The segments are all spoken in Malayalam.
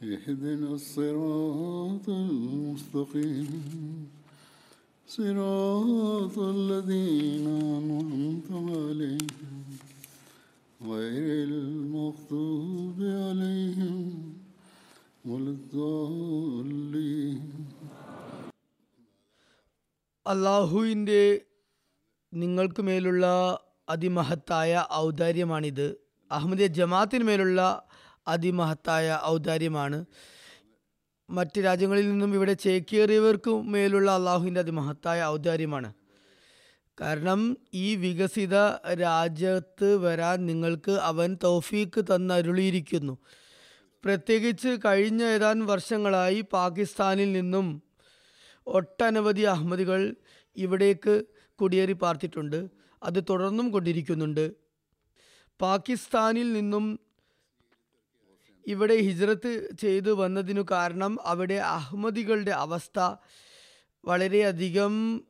اهدنا الصراط المستقيم صراط الذين أنعمت عليهم غير المغضوب عليهم ولا الضالين അള്ളാഹുവിൻ്റെ നിങ്ങൾക്ക് മേലുള്ള അതിമഹത്തായ ഔദാര്യമാണിത് അഹമ്മദിയ ജമാഅത്തിന് മേലുള്ള അതിമഹത്തായ ഔദാര്യമാണ്. മറ്റ് രാജ്യങ്ങളിൽ നിന്നും ഇവിടെ ചേക്കേറിയവർക്കും മേലുള്ള അള്ളാഹുവിന്റെ അതിമഹത്തായ ഔദാര്യമാണ്. കാരണം ഈ വികസിത രാജ്യത്ത് വരാൻ നിങ്ങൾക്ക് അവൻ തൗഫീക്ക് തന്നരുളിയിരിക്കുന്നു. പ്രത്യേകിച്ച് കഴിഞ്ഞ ഏതാനും വർഷങ്ങളായി പാകിസ്ഥാനിൽ നിന്നും ഒട്ടനവധി അഹമ്മദികൾ ഇവിടേക്ക് കുടിയേറി പാർത്തിട്ടുണ്ട്. അത് തുടർന്നും കൊണ്ടിരിക്കുന്നുണ്ട്. പാകിസ്ഥാനിൽ നിന്നും ഇവിടെ ഹിജ്റത്ത് ചെയ്തു വന്നതിനു കാരണം അവിടെ അഹമ്മദികളുടെ അവസ്ഥ വളരെയധികം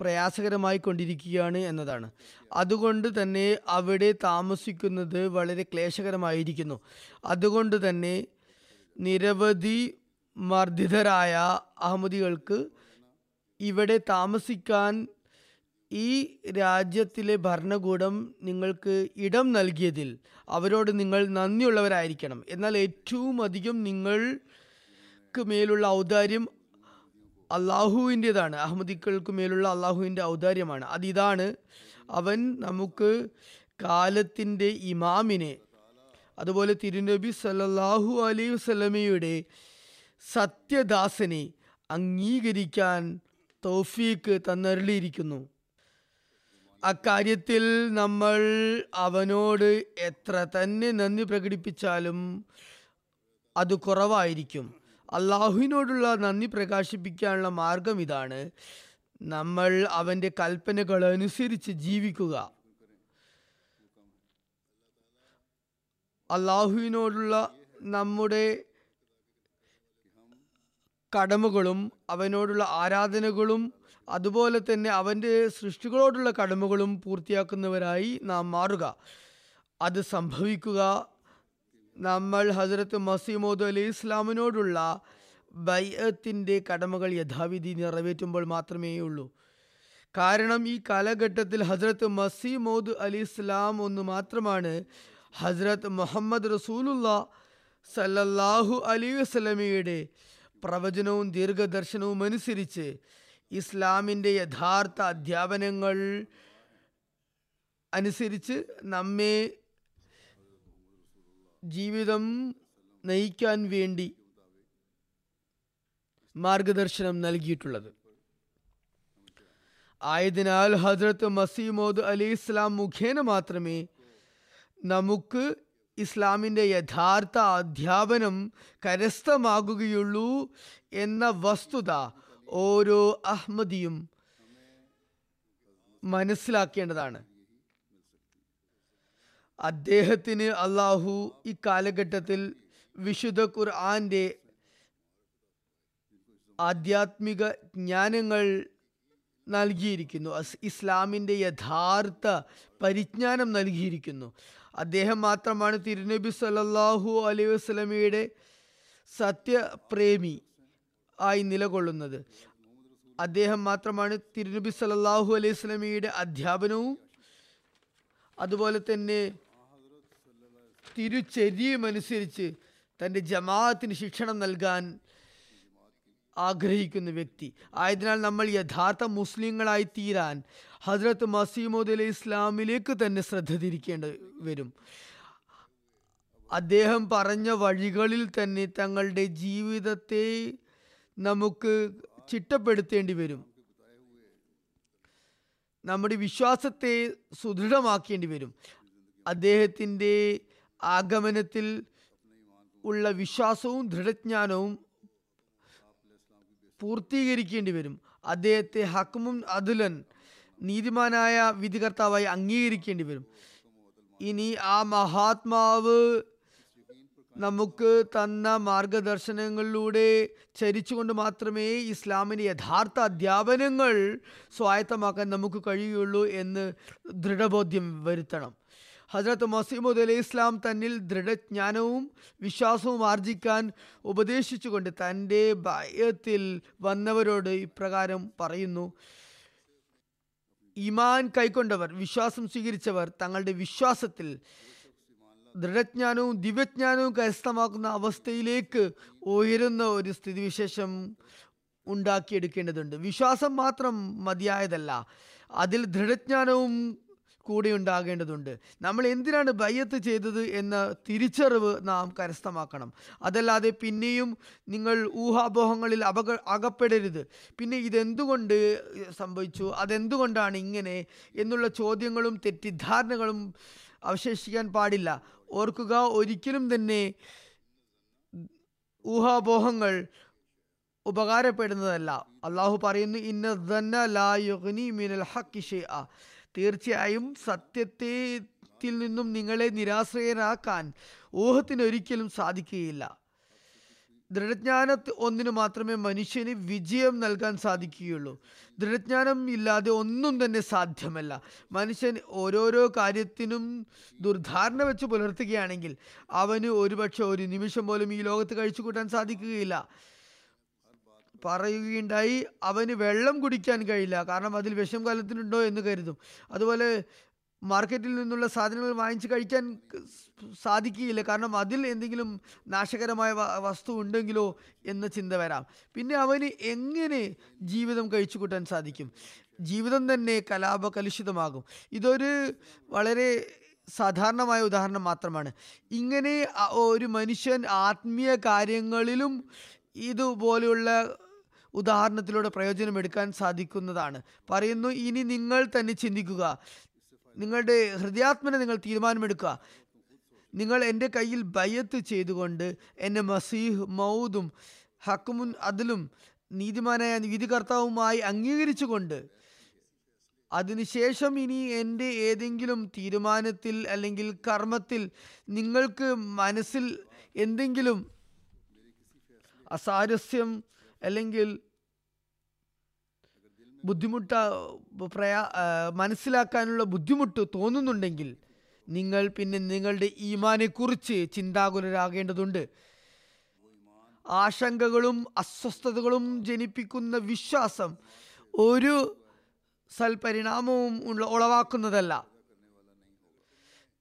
പ്രയാസകരമായി കൊണ്ടിരിക്കുകയാണ് എന്നതാണ്. അതുകൊണ്ട് തന്നെ അവിടെ താമസിക്കുന്നത് വളരെ ക്ലേശകരമായിരിക്കുന്നു. അതുകൊണ്ട് തന്നെ നിരവധി മർദ്ദിതരായ അഹമ്മദികൾക്ക് ഇവിടെ താമസിക്കാൻ ഈ രാജ്യത്തിലെ ഭരണകൂടം നിങ്ങൾക്ക് ഇടം നൽകിയതിൽ അവരോട് നിങ്ങൾ നന്ദിയുള്ളവരായിരിക്കണം. എന്നാൽ ഏറ്റവും അധികം നിങ്ങൾക്ക് മേലുള്ള ഔദാര്യം അള്ളാഹുവിന്റെതാണ്. അഹമ്മദിക്കൾക്ക് മേലുള്ള അള്ളാഹുവിന്റെ ഔദാര്യമാണ്. അതിതാണ് അവൻ നമുക്ക് കാലത്തിന്റെ ഇമാമിനെ അതുപോലെ തിരുനബി സല്ലല്ലാഹു അലൈഹി വസ്ലമയുടെ സത്യദാസനെ അംഗീകരിക്കാൻ തൗഫീക്ക് തന്നരുളിയിരിക്കുന്നു. അക്കാര്യത്തിൽ നമ്മൾ അവനോട് എത്ര തന്നെ നന്ദി പ്രകടിപ്പിച്ചാലും അത് കുറവായിരിക്കും. അള്ളാഹുവിനോടുള്ള നന്ദി പ്രകാശിപ്പിക്കാനുള്ള മാർഗം ഇതാണ്. നമ്മൾ അവന്റെ കൽപ്പനകൾ അനുസരിച്ച് ജീവിക്കുക. അള്ളാഹുവിനോടുള്ള നമ്മുടെ കടമകളും അവനോടുള്ള ആരാധനകളും അതുപോലെ തന്നെ അവന്റെ സൃഷ്ടികളോടുള്ള കടമകളും പൂർത്തിയാക്കുന്നവരായി നാം മാറുക. അത് സംഭവിക്കുക. നമ്മൾ ഹസരത്ത് മസീമോദ് അലി ഇസ്ലാമിനോടുള്ള ബൈത്തിന്റെ കടമകൾ യഥാവിധി നിറവേറ്റുമ്പോൾ മാത്രമേ ഉള്ളൂ. കാരണം ഈ കാലഘട്ടത്തിൽ ഹസ്രത്ത് മസീമോദ് അലി ഇസ്ലാം ഒന്ന് മാത്രമാണ് ഹസ്രത്ത് മുഹമ്മദ് റസൂലുള്ള സല്ലല്ലാഹു അലി വസ്ലമിയുടെ പ്രവചനവും ദീർഘദർശനവും അനുസരിച്ച് ഇസ്ലാമിന്റെ യഥാർത്ഥ അധ്യാപനങ്ങൾ അനുസരിച്ച് നമ്മെ ജീവിതം നയിക്കാൻ വേണ്ടി മാർഗദർശനം നൽകിയിട്ടുള്ളത്. ആയതിനാൽ ഹജ്രത്ത് മസീമോദ് അലി ഇസ്ലാം മുഖേന മാത്രമേ നമുക്ക് ഇസ്ലാമിന്റെ യഥാർത്ഥ അധ്യാപനം കരസ്ഥമാകുകയുള്ളൂ എന്ന വസ്തുത ഓരോ അഹമ്മദിയും മനസ്സിലാക്കേണ്ടതാണ്. അദ്ദേഹത്തിന് അള്ളാഹു ഇക്കാലഘട്ടത്തിൽ വിശുദ്ധ ഖുർആന്റെ ആധ്യാത്മിക ജ്ഞാനങ്ങൾ നൽകിയിരിക്കുന്നു. ഇസ്ലാമിന്റെ യഥാർത്ഥ പരിജ്ഞാനം നൽകിയിരിക്കുന്നു. അദ്ദേഹം മാത്രമാണ് തിരുനബി സല്ലാഹു അലൈഹി വസല്ലമയുടെ സത്യപ്രേമി ആയി നിലകൊള്ളുന്നത്. അദ്ദേഹം മാത്രമാണ് തിരുനബി സലല്ലാഹു അലൈഹി സ്വലമിയുടെ അധ്യാപനവും അതുപോലെ തന്നെ തിരുചര്യം അനുസരിച്ച് തന്റെ ജമാഅത്തിന് ശിക്ഷണം നൽകാൻ ആഗ്രഹിക്കുന്ന വ്യക്തി. ആയതിനാൽ നമ്മൾ യഥാർത്ഥ മുസ്ലിങ്ങളായി തീരാൻ ഹജ്രത്ത് മസീമോദ് അലി ഇസ്ലാമിലേക്ക് തന്നെ ശ്രദ്ധ തിരിക്കേണ്ടി വരും. അദ്ദേഹം പറഞ്ഞ വഴികളിൽ തന്നെ തങ്ങളുടെ ജീവിതത്തെ നമുക്ക് ചിട്ടപ്പെടുത്തേണ്ടി വരും. നമ്മുടെ വിശ്വാസത്തെ സുദൃഢമാക്കേണ്ടി വരും. അദ്ദേഹത്തിന്റെ ആഗമനത്തിൽ ഉള്ള വിശ്വാസവും ദൃഢജ്ഞാനവും പൂർത്തീകരിക്കേണ്ടി വരും. അദ്ദേഹത്തെ ഹക്കുമും അതുലൻ നീതിമാനായ വിധികർത്താവായി അംഗീകരിക്കേണ്ടി വരും. ഇനി ആ മഹാത്മാവ് നമുക്ക് തന്ന മാർഗദർശനങ്ങളിലൂടെ ചരിച്ചുകൊണ്ട് മാത്രമേ ഇസ്ലാമിന്റെ യഥാർത്ഥ അധ്യാപനങ്ങൾ സ്വായത്തമാക്കാൻ നമുക്ക് കഴിയുള്ളൂ എന്ന് ദൃഢബോധ്യം വരുത്തണം. ഹജ്രത്ത് മസീമുദ് അലൈഹി ഇസ്ലാം തന്നിൽ ദൃഢജ്ഞാനവും വിശ്വാസവും ആർജിക്കാൻ ഉപദേശിച്ചുകൊണ്ട് തന്റെ ഭയത്തിൽ വന്നവരോട് ഇപ്രകാരം പറയുന്നു. ഇമാൻ കൈക്കൊണ്ടവർ വിശ്വാസം സ്വീകരിച്ചവർ തങ്ങളുടെ വിശ്വാസത്തിൽ ദൃഢജ്ഞാനവും ദിവ്യജ്ഞാനവും കരസ്ഥമാക്കുന്ന അവസ്ഥയിലേക്ക് ഉയരുന്ന ഒരു സ്ഥിതിവിശേഷം ഉണ്ടാക്കിയെടുക്കേണ്ടതുണ്ട്. വിശ്വാസം മാത്രം മതിയായതല്ല അതിൽ ദൃഢജ്ഞാനവും കൂടി ഉണ്ടാകേണ്ടതുണ്ട്. നമ്മൾ എന്തിനാണ് ബയ്യത്ത് ചെയ്തത് എന്ന തിരിച്ചറിവ് നാം കരസ്ഥമാക്കണം. അതല്ലാതെ പിന്നെയും നിങ്ങൾ ഊഹാപോഹങ്ങളിൽ അപക അകപ്പെടരുത്. പിന്നെ ഇതെന്തുകൊണ്ട് സംഭവിച്ചു? അതെന്തുകൊണ്ടാണ് ഇങ്ങനെ? എന്നുള്ള ചോദ്യങ്ങളും തെറ്റിദ്ധാരണകളും അവശേഷിക്കാൻ പാടില്ല. ഓർക്കുക ഒരിക്കലും തന്നെ ഊഹാപോഹങ്ങൾ ഉപകാരപ്പെടുന്നതല്ല. അള്ളാഹു പറയുന്നു ഇന്ന യുഗ്നി മിനൽ തീർച്ചയായും സത്യത്തിൽ നിന്നും നിങ്ങളെ നിരാശ്രയരാക്കാൻ ഊഹത്തിന് ഒരിക്കലും സാധിക്കുകയില്ല. ദൃഢജ്ഞാന ഒന്നിനു മാത്രമേ മനുഷ്യന് വിജയം നൽകാൻ സാധിക്കുകയുള്ളൂ. ദൃഢജ്ഞാനം ഇല്ലാതെ ഒന്നും തന്നെ സാധ്യമല്ല. മനുഷ്യൻ ഓരോരോ കാര്യത്തിനും ദുർധാരണ വെച്ച് പുലർത്തുകയാണെങ്കിൽ അവന് ഒരുപക്ഷെ ഒരു നിമിഷം പോലും ഈ ലോകത്ത് കഴിച്ചു കൂട്ടാൻ സാധിക്കുകയില്ല. പറയുകയുണ്ടായി അവന് വെള്ളം കുടിക്കാൻ കഴിയില്ല. കാരണം അതിൽ വിഷം കലത്തിനുണ്ടോ എന്ന് കരുതും. അതുപോലെ മാർക്കറ്റിൽ നിന്നുള്ള സാധനങ്ങൾ വാങ്ങിച്ച് കഴിക്കാൻ സാധിക്കുകയില്ല. കാരണം അതിൽ എന്തെങ്കിലും നാശകരമായ വസ്തു ഉണ്ടെങ്കിലോ എന്ന ചിന്ത വരാം. പിന്നെ അവന് എങ്ങനെ ജീവിതം കഴിച്ചു കൂട്ടാൻ സാധിക്കും? ജീവിതം തന്നെ കലാപകലുഷിതമാകും. ഇതൊരു വളരെ സാധാരണമായ ഉദാഹരണം മാത്രമാണ്. ഇങ്ങനെ ഒരു മനുഷ്യൻ ആത്മീയ കാര്യങ്ങളിലും ഇതുപോലെയുള്ള ഉദാഹരണത്തിലൂടെ പ്രയോജനമെടുക്കാൻ സാധിക്കുന്നതാണ്. പറയുന്നു ഇനി നിങ്ങൾ തന്നെ ചിന്തിക്കുക. നിങ്ങളുടെ ഹൃദയാത്മന നിങ്ങൾ തീരുമാനമെടുക്കുക. നിങ്ങൾ എന്റെ കയ്യിൽ ബയ്യത്ത് ചെയ്തുകൊണ്ട് എന്നെ മസീഹ് മൗദും ഹക്കുമുൻ അതിലും നീതിമാനായ നീതികർത്താവുമായി അംഗീകരിച്ചുകൊണ്ട് അതിനുശേഷം ഇനി എന്റെ ഏതെങ്കിലും തീരുമാനത്തിൽ അല്ലെങ്കിൽ കർമ്മത്തിൽ നിങ്ങൾക്ക് മനസ്സിൽ എന്തെങ്കിലും അസാരസ്യം അല്ലെങ്കിൽ ബുദ്ധിമുട്ട പ്രയാ മനസ്സിലാക്കാനുള്ള ബുദ്ധിമുട്ട് തോന്നുന്നുണ്ടെങ്കിൽ നിങ്ങൾ പിന്നെ നിങ്ങളുടെ ഈമാനെക്കുറിച്ച് ചിന്താകുലരാകേണ്ടതുണ്ട്. ആശങ്കകളും അസ്വസ്ഥതകളും ജനിപ്പിക്കുന്ന വിശ്വാസം ഒരു സൽപരിണാമവും ഉള്ള ഉളവാക്കുന്നതല്ല.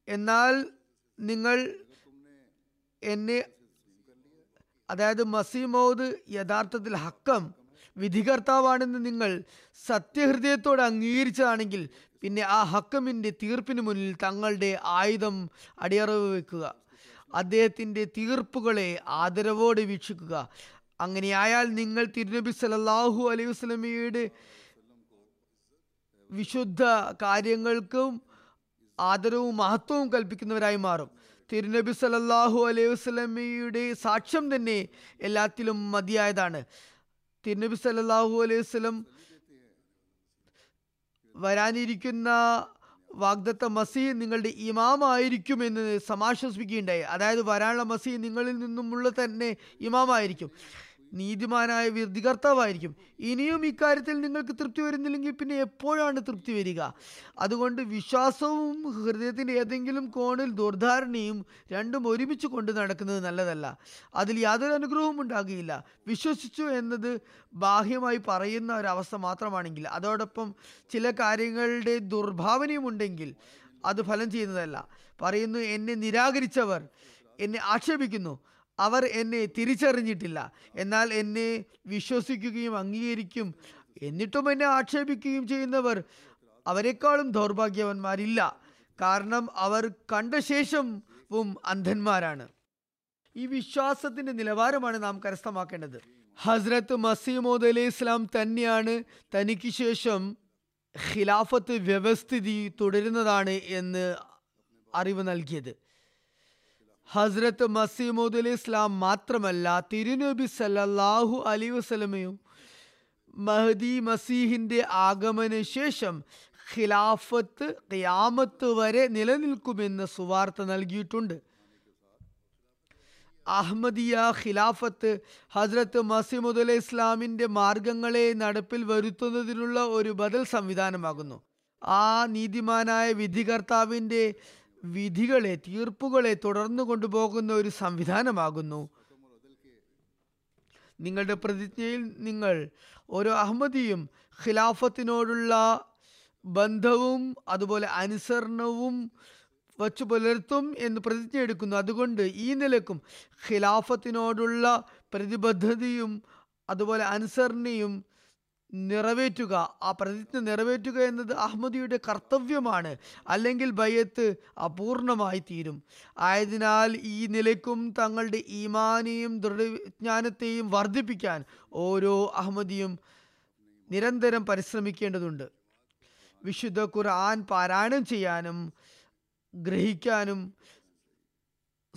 എന്നാൽ നിങ്ങൾ എന്നെ അതായത് മസീമോദ് യഥാർത്ഥത്തിൽ ഹക്കം വിധികർത്താവാണെന്ന് നിങ്ങൾ സത്യഹൃദയത്തോടെ അംഗീകരിച്ചതാണെങ്കിൽ പിന്നെ ആ ഹക്കമിന്റെ തീർപ്പിന് മുന്നിൽ തങ്ങളുടെ ആയുധം അടിയറവ് വെക്കുക. അദ്ദേഹത്തിന്റെ തീർപ്പുകളെ ആദരവോടെ വീക്ഷിക്കുക. അങ്ങനെയായാൽ നിങ്ങൾ തിരുനബി സലല്ലാഹു അലൈഹി വസ്ലമിയുടെ വിശുദ്ധ കാര്യങ്ങൾക്കും ആദരവും മഹത്വവും കൽപ്പിക്കുന്നവരായി മാറും. തിരുനബി സലല്ലാഹു അലൈഹി വസ്ലമിയുടെ സാക്ഷ്യം തന്നെ എല്ലാത്തിലും മതിയായതാണ്. തിരുനബി സല്ലാഹു അലൈഹി വരാനിരിക്കുന്ന വാഗ്ദത്ത മസീ നിങ്ങളുടെ ഇമാമായിരിക്കുമെന്ന് സമാശ്വസിപ്പിക്കുകയുണ്ടായി. അതായത് വരാനുള്ള മസീ നിങ്ങളിൽ നിന്നുമുള്ള തന്നെ ഇമാമായിരിക്കും. നീതിമാനായ വിധികർത്താവായിരിക്കും. ഇനിയും ഇക്കാര്യത്തിൽ നിങ്ങൾക്ക് തൃപ്തി വരുന്നില്ലെങ്കിൽ പിന്നെ എപ്പോഴാണ് തൃപ്തി വരിക? അതുകൊണ്ട് വിശ്വാസവും ഹൃദയത്തിന്റെ ഏതെങ്കിലും കോണിൽ ദുർധാരണയും രണ്ടും ഒരുമിച്ച് കൊണ്ട് നടക്കുന്നത് നല്ലതല്ല. അതിൽ യാതൊരു അനുഗ്രഹവും ഉണ്ടാകുകയില്ല. വിശ്വസിച്ചു എന്നത് ബാഹ്യമായി പറയുന്ന ഒരവസ്ഥ മാത്രമാണെങ്കിൽ അതോടൊപ്പം ചില കാര്യങ്ങളുടെ ദുർഭാവനയും ഉണ്ടെങ്കിൽ അത് ഫലം ചെയ്യുന്നതല്ല. പറയുന്നു എന്നെ നിരാകരിച്ചവർ എന്നെ ആക്ഷേപിക്കുന്നു. അവർ എന്നെ തിരിച്ചറിഞ്ഞിട്ടില്ല. എന്നാൽ എന്നെ വിശ്വസിക്കുകയും അംഗീകരിക്കും. എന്നിട്ടും എന്നെ ആക്ഷേപിക്കുകയും ചെയ്യുന്നവർ അവരെക്കാളും ദൗർഭാഗ്യവന്മാരില്ല. കാരണം അവർ കണ്ട ശേഷവും അന്ധന്മാരാണ്. ഈ വിശ്വാസത്തിന്റെ നിലവാരമാണ് നാം കരസ്ഥമാക്കേണ്ടത്. ഹസ്രത്ത് മസീമോദ് അലൈഹി ഇസ്ലാം തന്നെയാണ് തനിക്ക് ശേഷം ഖിലാഫത്ത് വ്യവസ്ഥിതി തുടരുന്നതാണ് എന്ന് അറിവ് നൽകിയത്. ഹസ്രത്ത് മസീമുദ് ഇസ്ലാം മാത്രമല്ല തിരുനബി സല്ലാഹു അലി വസ്ലമയും മഹദി മസീഹിന്റെ ആഗമന ശേഷം ഖിലാഫത്ത് ഖിയാമത്ത് വരെ നിലനിൽക്കുമെന്ന് സുവാർത്ത നൽകിയിട്ടുണ്ട്. അഹമ്മദിയ ഖിലാഫത്ത് ഹസ്രത്ത് മസീമുദ് അലി ഇസ്ലാമിന്റെ മാർഗങ്ങളെ നടപ്പിൽ വരുത്തുന്നതിനുള്ള ഒരു ബദൽ സംവിധാനമാകുന്നു. ആ നീതിമാനായ വിധികർത്താവിന്റെ വിധികളെ തീർപ്പുകളെ തുടർന്നു കൊണ്ടുപോകുന്ന ഒരു സംവിധാനമാകുന്നു. നിങ്ങളുടെ പ്രതിജ്ഞയിൽ നിങ്ങൾ ഓരോ അഹമ്മദിയും ഖിലാഫത്തിനോടുള്ള ബന്ധവും അതുപോലെ അനുസരണവും വച്ചു പുലർത്തും എന്ന് പ്രതിജ്ഞ എടുക്കുന്നു. അതുകൊണ്ട് ഈ നിലക്കും ഖിലാഫത്തിനോടുള്ള പ്രതിബദ്ധതയും അതുപോലെ അനുസരണയും നിറവേറ്റുക. ആ പ്രതിജ്ഞ നിറവേറ്റുക എന്നത് അഹമ്മദിയുടെ കർത്തവ്യമാണ്. അല്ലെങ്കിൽ ഭയത്ത് അപൂർണമായി തീരും. ആയതിനാൽ ഈ നിലയ്ക്കും തങ്ങളുടെ ഈമാനെയും ദൃഢവിജ്ഞാനത്തെയും വർദ്ധിപ്പിക്കാൻ ഓരോ അഹമ്മദിയും നിരന്തരം പരിശ്രമിക്കേണ്ടതുണ്ട്. വിശുദ്ധ ഖുർആൻ പാരായണം ചെയ്യാനും ഗ്രഹിക്കാനും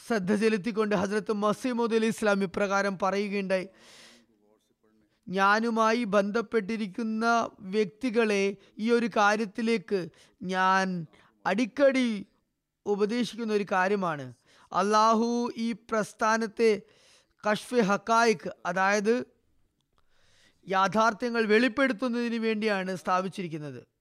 ശ്രദ്ധ ചെലുത്തിക്കൊണ്ട് ഹസ്രത്ത് മസീമുദ് അലി ഇസ്ലാം ഇപ്രകാരം പറയുകയുണ്ടായി. ഞാനുമായി ബന്ധപ്പെട്ടിരിക്കുന്ന വ്യക്തികളെ ഈ ഒരു കാര്യത്തിലേക്ക് ഞാൻ അടിക്കടി ഉപദേശിക്കുന്ന ഒരു കാര്യമാണ്. അള്ളാഹു ഈ പ്രസ്ഥാനത്തെ കഷ്ഫ് ഹക്കായിക്ക് അതായത് യാഥാർത്ഥ്യങ്ങൾ വെളിപ്പെടുത്തുന്നതിന് വേണ്ടിയാണ് സ്ഥാപിച്ചിരിക്കുന്നത്.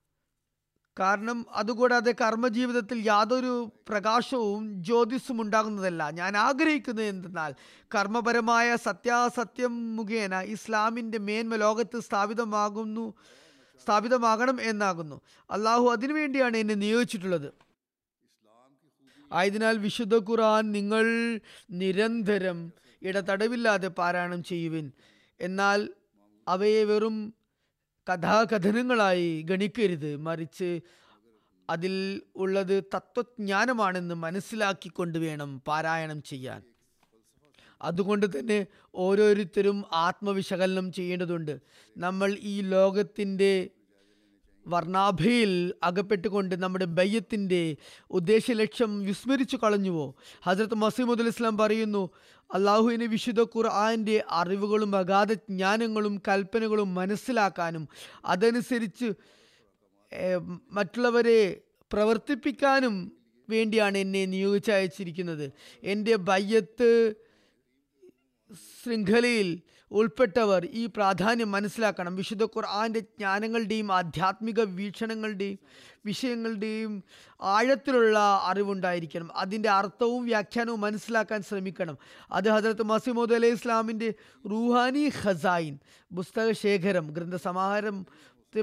കാരണം അതുകൂടാതെ കർമ്മജീവിതത്തിൽ യാതൊരു പ്രകാശവും ജ്യോതിസും ഉണ്ടാകുന്നതല്ല. ഞാൻ ആഗ്രഹിക്കുന്നത് എന്തെന്നാൽ കർമ്മപരമായ സത്യാസത്യം മുഖേന ഇസ്ലാമിന്റെ മേന്മ ലോകത്ത് സ്ഥാപിതമാകുന്നു സ്ഥാപിതമാകണം എന്നാകുന്നു. അള്ളാഹു അതിനുവേണ്ടിയാണ് എന്നെ നിയോഗിച്ചിട്ടുള്ളത്. ആയതിനാൽ വിശുദ്ധ ഖുർആൻ നിങ്ങൾ നിരന്തരം ഇടതടവില്ലാതെ പാരായണം ചെയ്യുവിൻ. എന്നാൽ അവയെ വെറും കഥാകഥനങ്ങളായി ഗണിക്കരുത്. മറിച്ച് അതിൽ ഉള്ളത് തത്വജ്ഞാനമാണെന്ന് മനസ്സിലാക്കിക്കൊണ്ട് വേണം പാരായണം ചെയ്യാൻ. അതുകൊണ്ട് തന്നെ ഓരോരുത്തരും ആത്മവിശകലനം ചെയ്യേണ്ടതുണ്ട്. നമ്മൾ ഈ ലോകത്തിന്റെ വർണാഭയിൽ അകപ്പെട്ടുകൊണ്ട് നമ്മുടെ ബയ്യത്തിന്റെ ഉദ്ദേശ ലക്ഷ്യം വിസ്മരിച്ചു കളഞ്ഞുവോ? ഹസരത്ത് മസീമുദ് ഇസ്ലാം പറയുന്നു അള്ളാഹുവിന് വിശുദ്ധ ഖുർആാന്റെ അറിവുകളും അഗാധ ജ്ഞാനങ്ങളും കൽപ്പനകളും മനസ്സിലാക്കാനും അതനുസരിച്ച് മറ്റുള്ളവരെ പ്രവർത്തിപ്പിക്കാനും വേണ്ടിയാണ് എന്നെ നിയോഗിച്ചയച്ചിരിക്കുന്നത്. എന്റെ ബയ്യത്ത് ശൃംഖലയിൽ ഉൾപ്പെട്ടവർ ഈ പ്രാധാന്യം മനസ്സിലാക്കണം. വിശുദ്ധ ഖുർആാന്റെ ജ്ഞാനങ്ങളുടെയും ആധ്യാത്മിക വീക്ഷണങ്ങളുടെയും വിഷയങ്ങളുടെയും ആഴത്തിലുള്ള അറിവുണ്ടായിരിക്കണം. അതിന്റെ അർത്ഥവും വ്യാഖ്യാനവും മനസ്സിലാക്കാൻ ശ്രമിക്കണം. അത് ഹജറത്ത് മസിമോദ് അലൈഹി ഇസ്ലാമിന്റെ റൂഹാനി ഖസായിൻ പുസ്തക ശേഖരം ഗ്രന്ഥസമാഹാരം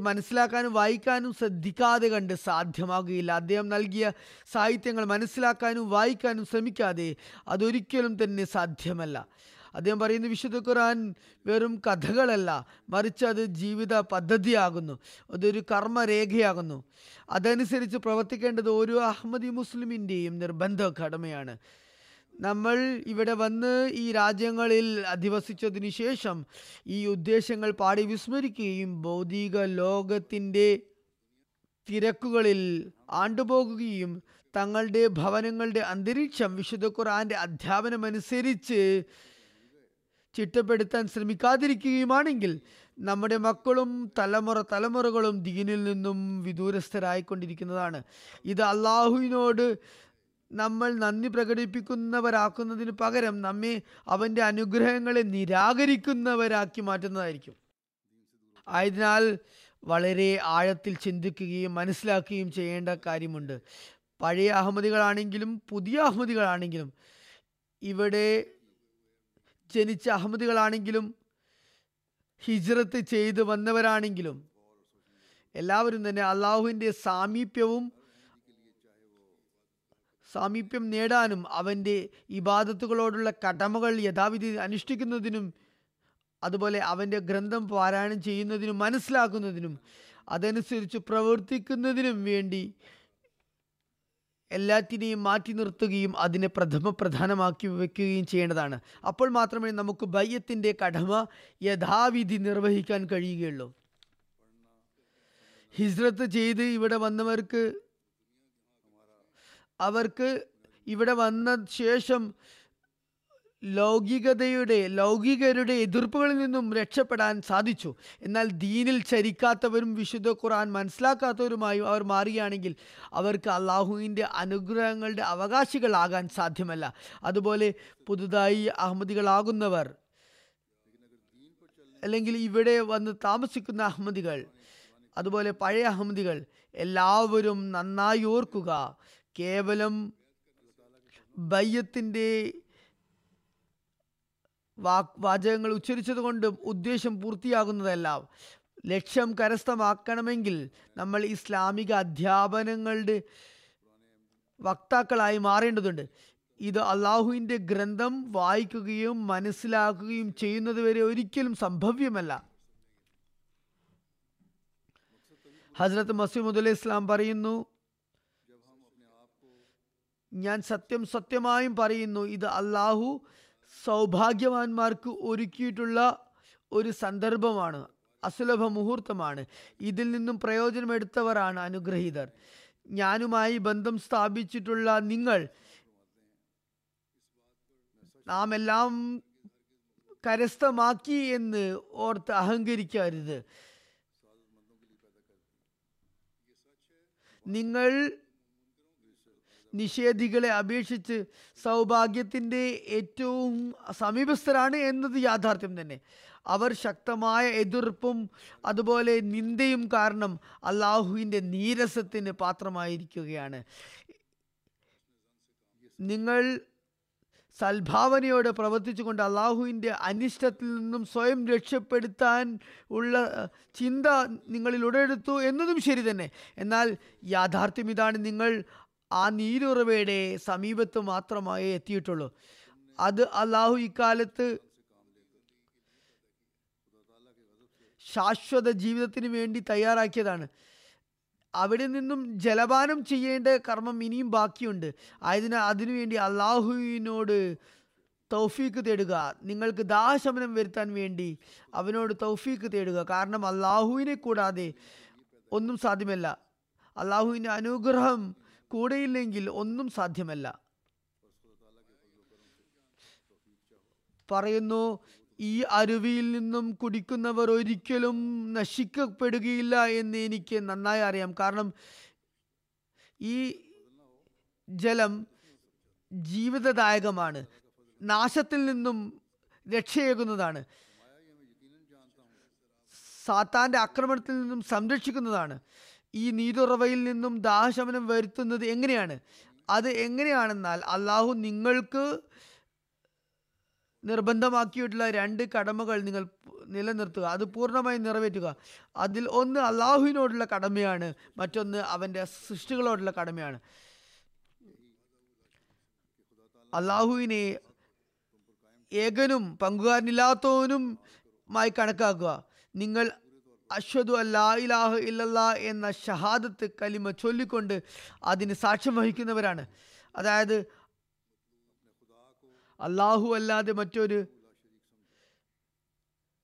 മനസ്സിലാക്കാനും വായിക്കാനും ശ്രദ്ധിക്കാതെ കണ്ട് സാധ്യമാകുകയില്ല. അദ്ദേഹം നൽകിയ സാഹിത്യങ്ങൾ മനസ്സിലാക്കാനും വായിക്കാനും ശ്രമിക്കാതെ അതൊരിക്കലും തന്നെ സാധ്യമല്ല. അദ്ദേഹം പറയുന്ന വിശുദ്ധ ഖുർആൻ വെറും കഥകളല്ല മറിച്ച് അത് ജീവിത പദ്ധതിയാകുന്നു അതൊരു കർമ്മരേഖയാകുന്നു. അതനുസരിച്ച് പ്രവർത്തിക്കേണ്ടത് ഓരോ അഹമ്മദി മുസ്ലിമിന്റെയും നിർബന്ധ കടമയാണ്. നമ്മൾ ഇവിടെ വന്ന് ഈ രാജ്യങ്ങളിൽ അധിവസിച്ചതിന് ശേഷം ഈ ഉദ്ദേശങ്ങൾ പാടി വിസ്മരിക്കുകയും ഭൗതിക ലോകത്തിന്റെ തിരക്കുകളിൽ ആണ്ടുപോകുകയും തങ്ങളുടെ ഭവനങ്ങളുടെ അന്തരീക്ഷം വിശുദ്ധ ഖുർആന്റെ അധ്യാപനമനുസരിച്ച് ചിട്ടപ്പെടുത്താൻ ശ്രമിക്കാതിരിക്കുകയുമാണെങ്കിൽ നമ്മുടെ മക്കളും തലമുറ തലമുറകളും ദീനിൽ നിന്നും വിദൂരസ്ഥരായിക്കൊണ്ടിരിക്കുന്നതാണ്. ഇത് അള്ളാഹുവിനോട് നമ്മൾ നന്ദി പ്രകടിപ്പിക്കുന്നവരാക്കുന്നതിന് പകരം നമ്മെ അവന്റെ അനുഗ്രഹങ്ങളെ നിരാകരിക്കുന്നവരാക്കി മാറ്റുന്നതായിരിക്കും. ആയതിനാൽ വളരെ ആഴത്തിൽ ചിന്തിക്കുകയും മനസ്സിലാക്കുകയും ചെയ്യേണ്ട കാര്യമുണ്ട്. പഴയ അഹമ്മദികളാണെങ്കിലും പുതിയ അഹമ്മദികളാണെങ്കിലും ഇവിടെ ജനിച്ച അഹമ്മദികളാണെങ്കിലും ഹിജ്റത്ത് ചെയ്ത് വന്നവരാണെങ്കിലും എല്ലാവരും തന്നെ അള്ളാഹുവിന്റെ സാമീപ്യവും സാമീപ്യം നേടാനും അവന്റെ ഇബാദത്തുകളോടുള്ള കടമകൾ യഥാവിധി അനുഷ്ഠിക്കുന്നതിനും അതുപോലെ അവന്റെ ഗ്രന്ഥം പാരായണം ചെയ്യുന്നതിനും മനസ്സിലാക്കുന്നതിനും അതനുസരിച്ച് പ്രവർത്തിക്കുന്നതിനും വേണ്ടി എല്ലാറ്റിനെയും മാറ്റി നിർത്തുകയും അതിനെ പ്രഥമ പ്രധാനമാക്കി വയ്ക്കുകയും ചെയ്യേണ്ടതാണ്. അപ്പോൾ മാത്രമേ നമുക്ക് ബയ്യത്തിന്റെ കടമ യഥാവിധി നിർവഹിക്കാൻ കഴിയുകയുള്ളൂ. ഹിജ്രത്ത് ചെയ്ത് ഇവിടെ വന്നവർക്ക് അവർക്ക് ഇവിടെ വന്ന ശേഷം ലൗകികതയുടെ ലൗകികരുടെ എതിർപ്പുകളിൽ നിന്നും രക്ഷപ്പെടാൻ സാധിച്ചു. എന്നാൽ ദീനിൽ ചരിക്കാത്തവരും വിശുദ്ധ ഖുർആൻ മനസ്സിലാക്കാത്തവരുമായും അവർ മാറുകയാണെങ്കിൽ അവർക്ക് അള്ളാഹുവിന്റെ അനുഗ്രഹങ്ങളുടെ അവകാശികളാകാൻ സാധ്യമല്ല. അതുപോലെ പുതുതായി അഹമ്മദികളാകുന്നവർ അല്ലെങ്കിൽ ഇവിടെ വന്ന് താമസിക്കുന്ന അഹമ്മദികൾ അതുപോലെ പഴയ അഹമ്മദികൾ എല്ലാവരും നന്നായി ഓർക്കുക. കേവലം ബയ്യത്തിന്റെ വാ വാചകങ്ങൾ ഉച്ചരിച്ചത് കൊണ്ടും ഉദ്ദേശം പൂർത്തിയാകുന്നതല്ല ലക്ഷ്യം കരസ്ഥമാക്കണമെങ്കിൽ നമ്മൾ ഇസ്ലാമിക അധ്യാപനങ്ങളുടെ വക്താക്കളായി മാറേണ്ടതുണ്ട്. ഇത് അള്ളാഹുവിന്റെ ഗ്രന്ഥം വായിക്കുകയും മനസ്സിലാക്കുകയും ചെയ്യുന്നത് വരെ ഒരിക്കലും സംഭവ്യമല്ല. ഹസ്രത്ത് മസീമുദ് അലൈഹി ഇസ്ലാം പറയുന്നു ഞാൻ സത്യം സത്യമായും പറയുന്നു ഇത് അള്ളാഹു സൗഭാഗ്യവാന്മാർക്ക് ഒരുക്കിയിട്ടുള്ള ഒരു സന്ദർഭമാണ്. അസുലഭ മുഹൂർത്തമാണ്. ഇതിൽ നിന്നും പ്രയോജനമെടുത്തവരാണ് അനുഗ്രഹീതർ. ഞാനുമായി ബന്ധം സ്ഥാപിച്ചിട്ടുള്ള നിങ്ങൾ നാം എല്ലാം കരസ്ഥമാക്കി എന്ന് ഓർത്ത് അഹങ്കരിക്കരുത്. നിങ്ങൾ നിഷേധികളെ അപേക്ഷിച്ച് സൗഭാഗ്യത്തിന്റെ ഏറ്റവും സമീപസ്ഥരാണ് എന്നത് യാഥാർത്ഥ്യം തന്നെ. അവർ ശക്തമായ എതിർപ്പും അതുപോലെ നിന്ദയും കാരണം അള്ളാഹുവിന്റെ നീരസത്തിന് പാത്രമായിരിക്കുകയാണ്. നിങ്ങൾ സൽഭാവനയോടെ പ്രവർത്തിച്ചുകൊണ്ട് അള്ളാഹുവിന്റെ അനിഷ്ടത്തിൽ നിന്നും സ്വയം രക്ഷപ്പെടുത്താൻ ഉള്ള ചിന്ത നിങ്ങളിൽ ഉടലെടുത്തു എന്നതും ശരി തന്നെ. എന്നാൽ യാഥാർത്ഥ്യം ഇതാണ്. നിങ്ങൾ ആ നീരുറവയുടെ സമീപത്ത് മാത്രമായേ എത്തിയിട്ടുള്ളൂ. അത് അള്ളാഹു ഇക്കാലത്ത് ശാശ്വത ജീവിതത്തിന് വേണ്ടി തയ്യാറാക്കിയതാണ്. അവിടെ നിന്നും ജലപാനം ചെയ്യേണ്ട കർമ്മം ഇനിയും ബാക്കിയുണ്ട്. ആയതിനാൽ അതിനുവേണ്ടി അള്ളാഹുവിനോട് തൗഫീക്ക് തേടുക. നിങ്ങൾക്ക് ദാഹശമനം വരുത്താൻ വേണ്ടി അവനോട് തൗഫീക്ക് തേടുക. കാരണം അള്ളാഹുവിനെ കൂടാതെ ഒന്നും സാധ്യമല്ല. അള്ളാഹുവിന്റെ അനുഗ്രഹം കൂടെയില്ലെങ്കിൽ ഒന്നും സാധ്യമല്ല. പറയുന്നു ഈ അരുവിയിൽ നിന്നും കുടിക്കുന്നവർ ഒരിക്കലും നശിക്കപ്പെടുകയില്ല എന്ന് എനിക്ക് നന്നായി അറിയാം. കാരണം ഈ ജലം ജീവിതദായകമാണ്. നാശത്തിൽ നിന്നും രക്ഷയേകുന്നതാണ്. സാത്താന്റെ ആക്രമണത്തിൽ നിന്നും സംരക്ഷിക്കുന്നതാണ്. ഈ നീതുറവയിൽ നിന്നും ദാഹശമനം വരുത്തുന്നത് എങ്ങനെയാണ്? അത് എങ്ങനെയാണെന്നാൽ അള്ളാഹു നിങ്ങൾക്ക് നിർബന്ധമാക്കിയിട്ടുള്ള രണ്ട് കടമകൾ നിങ്ങൾ നിലനിർത്തുക. അത് പൂർണമായി നിറവേറ്റുക. അതിൽ ഒന്ന് അള്ളാഹുവിനോടുള്ള കടമയാണ്. മറ്റൊന്ന് അവന്റെ സൃഷ്ടികളോടുള്ള കടമയാണ്. അള്ളാഹുവിനെ ഏകനും പങ്കുകാരനില്ലാത്തവനും ആയി കണക്കാക്കുക. നിങ്ങൾ അശ്വതു അല്ലാ ഇലാഹ ഇല്ലല്ലാ എന്ന ഷഹാദത്ത് കലിമ ചൊല്ലിക്കൊണ്ട് അതിന് സാക്ഷ്യം വഹിക്കുന്നവരാണ്. അതായത് അള്ളാഹു അല്ലാതെ മറ്റൊരു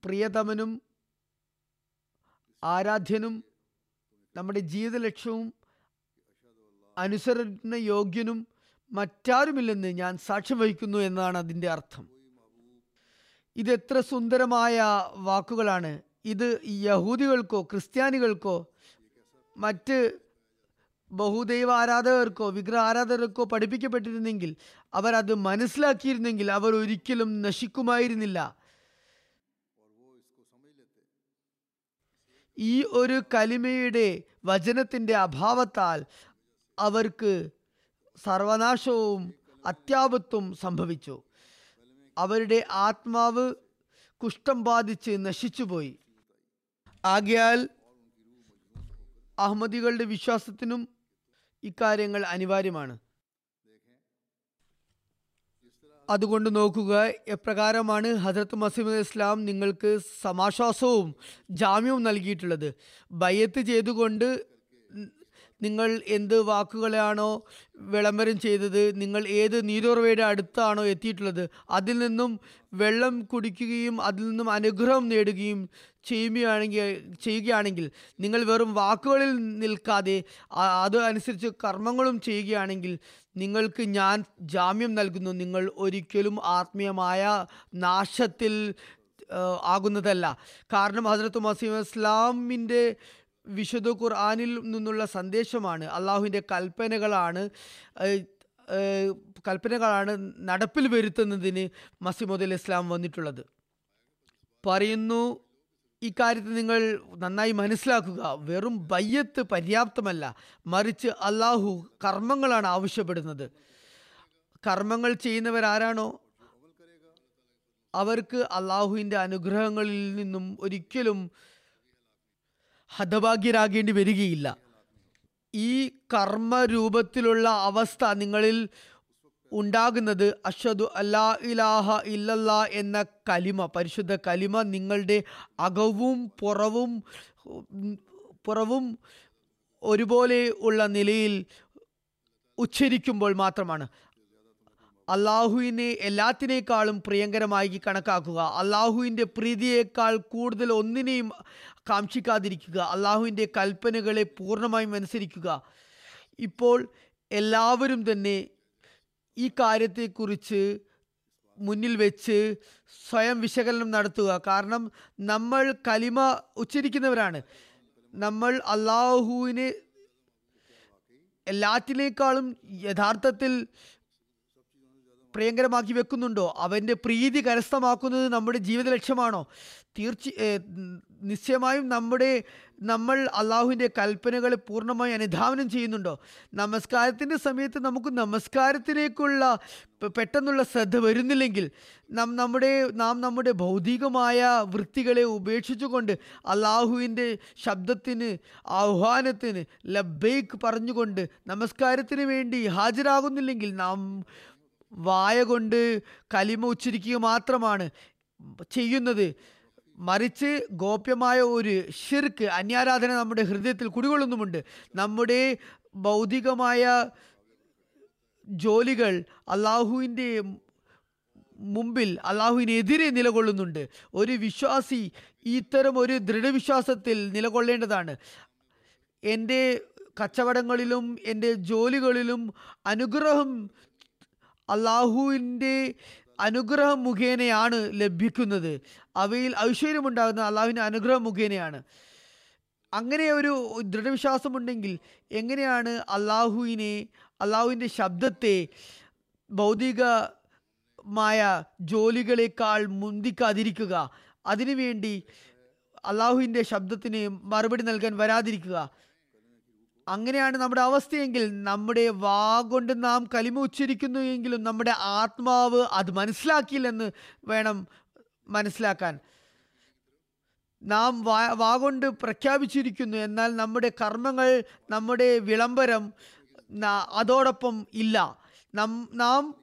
പ്രിയതമനും ആരാധ്യനും നമ്മുടെ ജീവിത ലക്ഷ്യവും അനുസരണ യോഗ്യനും മറ്റാരുമില്ലെന്ന് ഞാൻ സാക്ഷ്യം വഹിക്കുന്നു എന്നാണ് അതിന്റെ അർത്ഥം. ഇത് എത്ര സുന്ദരമായ വാക്കുകളാണ്. ഇത് യഹൂദികൾക്കോ ക്രിസ്ത്യാനികൾക്കോ മറ്റ് ബഹുദൈവ ആരാധകർക്കോ വിഗ്രഹ ആരാധകർക്കോ പഠിപ്പിക്കപ്പെട്ടിരുന്നെങ്കിൽ അവർ അത് മനസ്സിലാക്കിയിരുന്നെങ്കിൽ അവർ ഒരിക്കലും നശിക്കുമായിരുന്നില്ല. ഈ ഒരു കലിമയുടെ വചനത്തിന്റെ അഭാവത്താൽ അവർക്ക് സർവനാശവും അത്യാപത്തും സംഭവിച്ചു. അവരുടെ ആത്മാവ് കുഷ്ഠം ബാധിച്ച് നശിച്ചുപോയി. ആകയാൽ അഹമ്മദികളുടെ വിശ്വാസത്തിനും ഇക്കാര്യങ്ങൾ അനിവാര്യമാണ്. അതുകൊണ്ട് നോക്കുക എപ്രകാരമാണ് ഹസരത്ത് മസീമദ് ഇസ്ലാം നിങ്ങൾക്ക് സമാശ്വാസവും ജാമ്യവും നൽകിയിട്ടുള്ളത്? ബയ്യത്ത് ചെയ്തുകൊണ്ട് നിങ്ങൾ എന്ത് വാക്കുകളാണോ വിളംബരം ചെയ്തത് നിങ്ങൾ ഏത് നീരോർവയുടെ അടുത്താണോ എത്തിയിട്ടുള്ളത് അതിൽ നിന്നും വെള്ളം കുടിക്കുകയും അതിൽ നിന്നും അനുഗ്രഹം നേടുകയും ചെയ്യുകയാണെങ്കിൽ ചെയ്യുകയാണെങ്കിൽ നിങ്ങൾ വെറും വാക്കുകളിൽ നിൽക്കാതെ അത് അനുസരിച്ച് കർമ്മങ്ങളും ചെയ്യുകയാണെങ്കിൽ നിങ്ങൾക്ക് ഞാൻ ജാമ്യം നൽകുന്നു. നിങ്ങൾ ഒരിക്കലും ആത്മീയമായ നാശത്തിൽ ആകുന്നതല്ല. കാരണം ഹസരത്ത് മസീം ഇസ്ലാമിന്റെ വിശുദ്ധ ഖുർആാനിൽ നിന്നുള്ള സന്ദേശമാണ്. അള്ളാഹുവിന്റെ കൽപ്പനകളാണ് കൽപ്പനകളാണ് നടപ്പിൽ വരുത്തുന്നതിന് മസിമുദ് ഇസ്ലാം വന്നിട്ടുള്ളത്. പറയുന്നു ഇക്കാര്യത്തിൽ നിങ്ങൾ നന്നായി മനസ്സിലാക്കുക. വെറും ബയ്യത്ത് പര്യാപ്തമല്ല. മറിച്ച് അള്ളാഹു കർമ്മങ്ങളാണ് ആവശ്യപ്പെടുന്നത്. കർമ്മങ്ങൾ ചെയ്യുന്നവരാരാണോ? അവർക്ക് അള്ളാഹുവിന്റെ അനുഗ്രഹങ്ങളിൽ നിന്നും ഒരിക്കലും ഹതഭാഗ്യരാകേണ്ടി വരികയില്ല. ഈ കർമ്മരൂപത്തിലുള്ള അവസ്ഥ നിങ്ങളിൽ ഉണ്ടാകുന്നത് അഷദു അല്ലാ ഇലാഹ ഇല്ലല്ല എന്ന കലിമ പരിശുദ്ധ കലിമ നിങ്ങളുടെ അകവും പുറവും പുറവും ഒരുപോലെ ഉള്ള നിലയിൽ ഉച്ചരിക്കുമ്പോൾ മാത്രമാണ്. അള്ളാഹുവിനെ എല്ലാത്തിനേക്കാളും പ്രിയങ്കരമായി കണക്കാക്കുക. അള്ളാഹുവിന്റെ പ്രീതിയേക്കാൾ കൂടുതൽ ഒന്നിനെയും കാക്ഷിക്കാതിരിക്കുക. അള്ളാഹുവിന്റെ കൽപ്പനകളെ പൂർണമായും അനുസരിക്കുക. ഇപ്പോൾ എല്ലാവരും തന്നെ ഈ കാര്യത്തെക്കുറിച്ച് മുന്നിൽ വെച്ച് സ്വയം വിശകലനം നടത്തുക. കാരണം നമ്മൾ കലിമ ഉച്ചരിക്കുന്നവരാണ്. നമ്മൾ അള്ളാഹുവിനെ എല്ലാത്തിനേക്കാളും യഥാർത്ഥത്തിൽ പ്രിയങ്കരമാക്കി വെക്കുന്നുണ്ടോ? അവന്റെ പ്രീതി കരസ്ഥമാക്കുന്നത് നമ്മുടെ ജീവിത ലക്ഷ്യമാണോ തീർച്ച നിശ്ചയമായും നമ്മുടെ നമ്മൾ അള്ളാഹുവിന്റെ കൽപ്പനകളെ പൂർണമായി അനുധാവനം ചെയ്യുന്നുണ്ടോ? നമസ്കാരത്തിന്റെ സമയത്ത് നമുക്ക് നമസ്കാരത്തിലേക്കുള്ള പെട്ടെന്നുള്ള ശ്രദ്ധ വരുന്നില്ലെങ്കിൽ നാം നമ്മുടെ നാം നമ്മുടെ ഭൗതികമായ വൃത്തികളെ ഉപേക്ഷിച്ചുകൊണ്ട് അള്ളാഹുവിന്റെ ശബ്ദത്തിന് ആഹ്വാനത്തിന് ലബേക്ക് പറഞ്ഞുകൊണ്ട് നമസ്കാരത്തിന് വേണ്ടി ഹാജരാകുന്നില്ലെങ്കിൽ നാം വായ കൊണ്ട് കലിമ ഉച്ചരിക്കുക മാത്രമാണ് ചെയ്യുന്നത്. മറിച്ച് ഗോപ്യമായ ഒരു ഷിർക്ക് അന്യാരാധന നമ്മുടെ ഹൃദയത്തിൽ കുടികൊള്ളുന്നുമുണ്ട്. നമ്മുടെ ഭൗതികമായ ജോലികൾ അള്ളാഹുവിന്റെ മുമ്പിൽ അള്ളാഹുവിനെതിരെ നിലകൊള്ളുന്നുണ്ട്. ഒരു വിശ്വാസി ഇത്തരം ഒരു ദൃഢവിശ്വാസത്തിൽ നിലകൊള്ളേണ്ടതാണ്. എന്റെ കച്ചവടങ്ങളിലും എന്റെ ജോലികളിലും അനുഗ്രഹം അള്ളാഹുവിന്റെ അനുഗ്രഹം മുഖേനയാണ് ലഭിക്കുന്നത്. അവയിൽ ഐശ്വര്യമുണ്ടാകുന്നത് അള്ളാഹുവിന്റെ അനുഗ്രഹം മുഖേനയാണ്. അങ്ങനെ ഒരു ദൃഢവിശ്വാസമുണ്ടെങ്കിൽ എങ്ങനെയാണ് അള്ളാഹുവിനെ അള്ളാഹുവിന്റെ ശബ്ദത്തെ ഭൗതികമായ ജോലികളെക്കാൾ മുന്തിക്കാതിരിക്കുക? അതിനുവേണ്ടി അള്ളാഹുവിന്റെ ശബ്ദത്തിന് മറുപടി നൽകാൻ വരാതിരിക്കുക? അങ്ങനെയാണ് നമ്മുടെ അവസ്ഥയെങ്കിൽ നമ്മുടെ വാ കൊണ്ട് നാം കലിമ ഉച്ചരിക്കുന്നു എങ്കിലും നമ്മുടെ ആത്മാവ് അത് മനസ്സിലാക്കിയില്ലെന്ന് വേണം മനസ്സിലാക്കാൻ. നാം വാ വാ കൊണ്ട് പ്രഖ്യാപിച്ചിരിക്കുന്നു എന്നാൽ നമ്മുടെ കർമ്മങ്ങൾ നമ്മുടെ വിളംബരം അതോടൊപ്പം ഇല്ല. നാം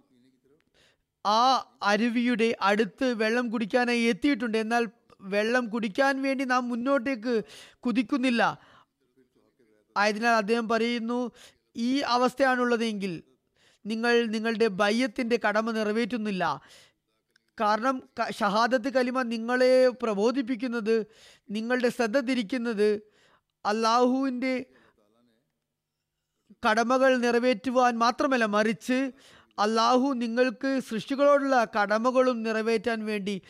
ആ അരുവിയുടെ അടുത്ത് വെള്ളം കുടിക്കാനായി എത്തിയിട്ടുണ്ട്. എന്നാൽ വെള്ളം കുടിക്കാൻ വേണ്ടി നാം മുന്നോട്ടേക്ക് കുതിക്കുന്നില്ല. ആയതിനാൽ അദ്ദേഹം പറയുന്നു ഈ അവസ്ഥയാണുള്ളതെങ്കിൽ നിങ്ങൾ നിങ്ങളുടെ ബയ്യത്തിന്റെ കടമ നിറവേറ്റുന്നില്ല. കാരണം ഷഹാദത്ത് കലിമ നിങ്ങളെ പ്രബോധിപ്പിക്കുന്നത് നിങ്ങളുടെ ശ്രദ്ധ തിരിക്കുന്നത് അള്ളാഹുവിന്റെ കടമകൾ നിറവേറ്റുവാൻ മാത്രമല്ല മറിച്ച് അള്ളാഹു നിങ്ങൾക്ക് സൃഷ്ടികളോടുള്ള കടമകളും നിറവേറ്റാൻ വേണ്ടി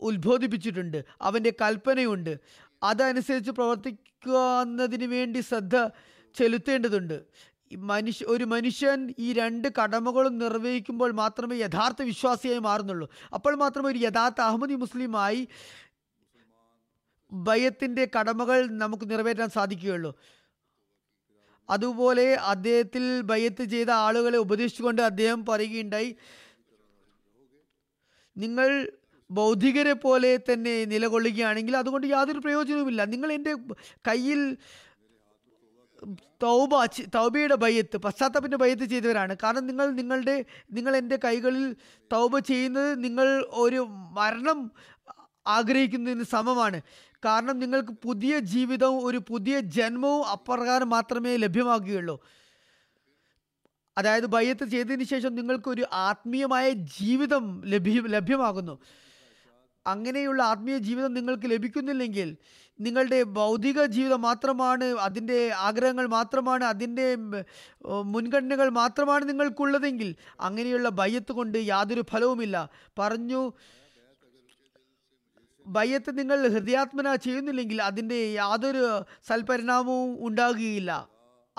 ഉത്ബോധിപ്പിച്ചിട്ടുണ്ട്. അവന്റെ കൽപ്പനയുണ്ട്. അതനുസരിച്ച് പ്രവർത്തിക്കുന്നതിന് വേണ്ടി ശ്രദ്ധ ചെലുത്തേണ്ടതുണ്ട്. മനുഷ്യ ഒരു മനുഷ്യൻ ഈ രണ്ട് കടമകളും നിർവഹിക്കുമ്പോൾ മാത്രമേ യഥാർത്ഥ വിശ്വാസിയായി മാറുന്നുള്ളൂ. അപ്പോൾ മാത്രമേ ഒരു യഥാർത്ഥ അഹമ്മദി മുസ്ലിമായി ഭയത്തിന്റെ കടമകൾ നമുക്ക് നിറവേറ്റാൻ സാധിക്കുകയുള്ളൂ. അതുപോലെ അദ്ദേഹത്തിൽ ഭയത്ത് ചെയ്ത ആളുകളെ ഉപദേശിച്ചുകൊണ്ട് അദ്ദേഹം പറയുകയുണ്ടായി നിങ്ങൾ ബൗദ്ധികരെ പോലെ തന്നെ നിലകൊള്ളുകയാണെങ്കിൽ അതുകൊണ്ട് യാതൊരു പ്രയോജനവുമില്ല. നിങ്ങൾ എന്റെ കയ്യിൽ തൗബ തൗബയുടെ ഭയത്ത് പശ്ചാത്തലത്തിന്റെ ഭയത്ത് ചെയ്തവരാണ്. കാരണം നിങ്ങൾ നിങ്ങളുടെ നിങ്ങൾ എന്റെ കൈകളിൽ തൗബ ചെയ്യുന്നത് നിങ്ങൾ ഒരു മരണം ആഗ്രഹിക്കുന്നതിന് സമമാണ്. കാരണം നിങ്ങൾക്ക് പുതിയ ജീവിതവും ഒരു പുതിയ ജന്മവും അപ്രകാരം മാത്രമേ ലഭ്യമാകുകയുള്ളൂ. അതായത് ബയ്യത്ത് ചെയ്തതിന് ശേഷം നിങ്ങൾക്ക് ഒരു ആത്മീയമായ ജീവിതം ലഭ്യ ലഭ്യമാകുന്നു. അങ്ങനെയുള്ള ആത്മീയ ജീവിതം നിങ്ങൾക്ക് ലഭിക്കുന്നില്ലെങ്കിൽ നിങ്ങളുടെ ഭൗതിക ജീവിതം മാത്രമാണ് അതിന്റെ ആഗ്രഹങ്ങൾ മാത്രമാണ് അതിന്റെ മുൻഗണനകൾ മാത്രമാണ് നിങ്ങൾക്കുള്ളതെങ്കിൽ അങ്ങനെയുള്ള ഭയത്ത് കൊണ്ട് യാതൊരു ഫലവുമില്ല. പറഞ്ഞു ഭയത്ത് നിങ്ങൾ ഹൃദയാത്മന ചെയ്യുന്നില്ലെങ്കിൽ അതിന്റെ യാതൊരു സൽപരിണാമവും ഉണ്ടാകുകയില്ല.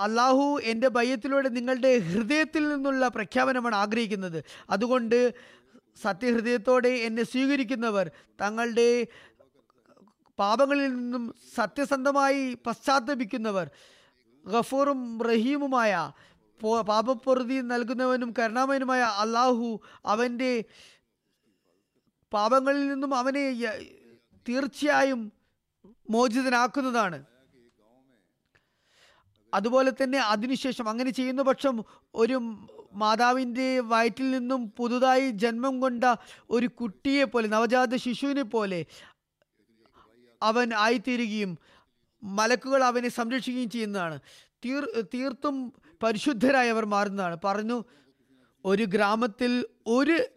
അള്ളാഹു എന്റെ ഭയത്തിലൂടെ നിങ്ങളുടെ ഹൃദയത്തിൽ നിന്നുള്ള പ്രഖ്യാപനമാണ് ആഗ്രഹിക്കുന്നത്. അതുകൊണ്ട് സത്യഹൃദയത്തോടെ എന്നെ സ്വീകരിക്കുന്നവർ തങ്ങളുടെ പാപങ്ങളിൽ നിന്നും സത്യസന്ധമായി പശ്ചാത്തപിക്കുന്നവർ ഗഫൂറും റഹീമുമായ പാപപ്രതി നൽകുന്നവനും കരുണാമയനുമായ അള്ളാഹു അവന്റെ പാപങ്ങളിൽ നിന്നും അവനെ തീർച്ചയായും മോചിതനാക്കുന്നതാണ്. അതുപോലെ തന്നെ അതിനുശേഷം അങ്ങനെ ചെയ്യുന്ന പക്ഷം ഒരു മാതാവിന്റെ വയറ്റിൽ നിന്നും പുതുതായി ജന്മം കൊണ്ട ഒരു കുട്ടിയെ പോലെ നവജാത ശിശുവിനെ പോലെ അവൻ ആയിത്തീരുകയും മലക്കുകൾ അവനെ സംരക്ഷിക്കുകയും ചെയ്യുന്നതാണ്. തീർ തീർത്തും പരിശുദ്ധരായി അവർ മാറുന്നതാണ്. പറഞ്ഞു ഒരു ഗ്രാമത്തിൽ ഒരു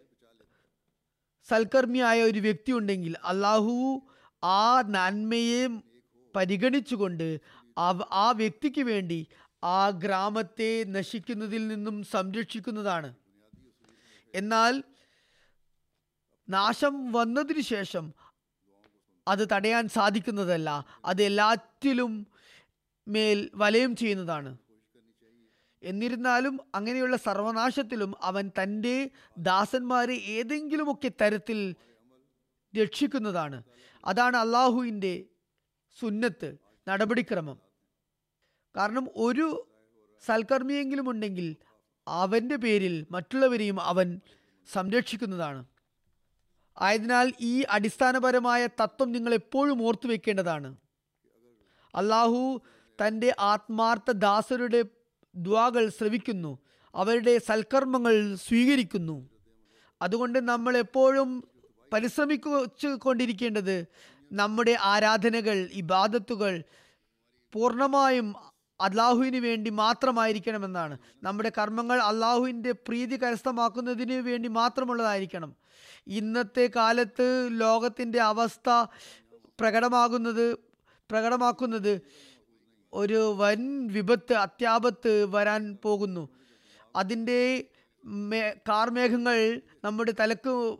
സൽക്കർമ്മിയായ ഒരു വ്യക്തി ഉണ്ടെങ്കിൽ അള്ളാഹു ആ നന്മയെ പരിഗണിച്ചുകൊണ്ട് ആ വ്യക്തിക്ക് വേണ്ടി ആ ഗ്രാമത്തെ നശിക്കുന്നതിൽ നിന്നും സംരക്ഷിക്കുന്നതാണ്. എന്നാൽ നാശം വന്നതിന് ശേഷം അത് തടയാൻ സാധിക്കുന്നതല്ല. അത് എല്ലാറ്റിലും മേൽ വലയം ചെയ്യുന്നതാണ്. എന്നിരുന്നാലും അങ്ങനെയുള്ള സർവനാശത്തിലും അവൻ തന്റെ ദാസന്മാരെ ഏതെങ്കിലുമൊക്കെ തരത്തിൽ രക്ഷിക്കുന്നതാണ്. അതാണ് അള്ളാഹുവിന്റെ സുന്നത്ത് നടപടിക്രമം. കാരണം ഒരു സൽക്കർമ്മിയെങ്കിലും ഉണ്ടെങ്കിൽ അവന്റെ പേരിൽ മറ്റുള്ളവരെയും അവൻ സംരക്ഷിക്കുന്നതാണ്. ആയതിനാൽ ഈ അടിസ്ഥാനപരമായ തത്വം നിങ്ങൾ എപ്പോഴും ഓർത്തു വെക്കേണ്ടതാണ്. അള്ളാഹു തന്റെ ആത്മാർത്ഥ ദാസരുടെ ദ്വാകൾ ശ്രവിക്കുന്നു അവരുടെ സൽക്കർമ്മങ്ങൾ സ്വീകരിക്കുന്നു. അതുകൊണ്ട് നമ്മൾ എപ്പോഴും പരിശ്രമിച്ചു കൊണ്ടിരിക്കേണ്ടത് നമ്മുടെ ആരാധനകൾ ഇബാദത്തുകൾ പൂർണമായും അള്ളാഹുവിന് വേണ്ടി മാത്രമായിരിക്കണമെന്നാണ്. നമ്മുടെ കർമ്മങ്ങൾ അള്ളാഹുവിന്റെ പ്രീതി കരസ്ഥമാക്കുന്നതിന് വേണ്ടി മാത്രമുള്ളതായിരിക്കണം. ഇന്നത്തെ കാലത്ത് ലോകത്തിന്റെ അവസ്ഥ പ്രകടമാകുന്നത് പ്രകടമാക്കുന്നത് ഒരു വൻ വിപത്ത് അത്യാപത്ത് വരാൻ പോകുന്നു. അതിന്റെ മേ കാർമേഘങ്ങൾ നമ്മുടെ തലക്ക്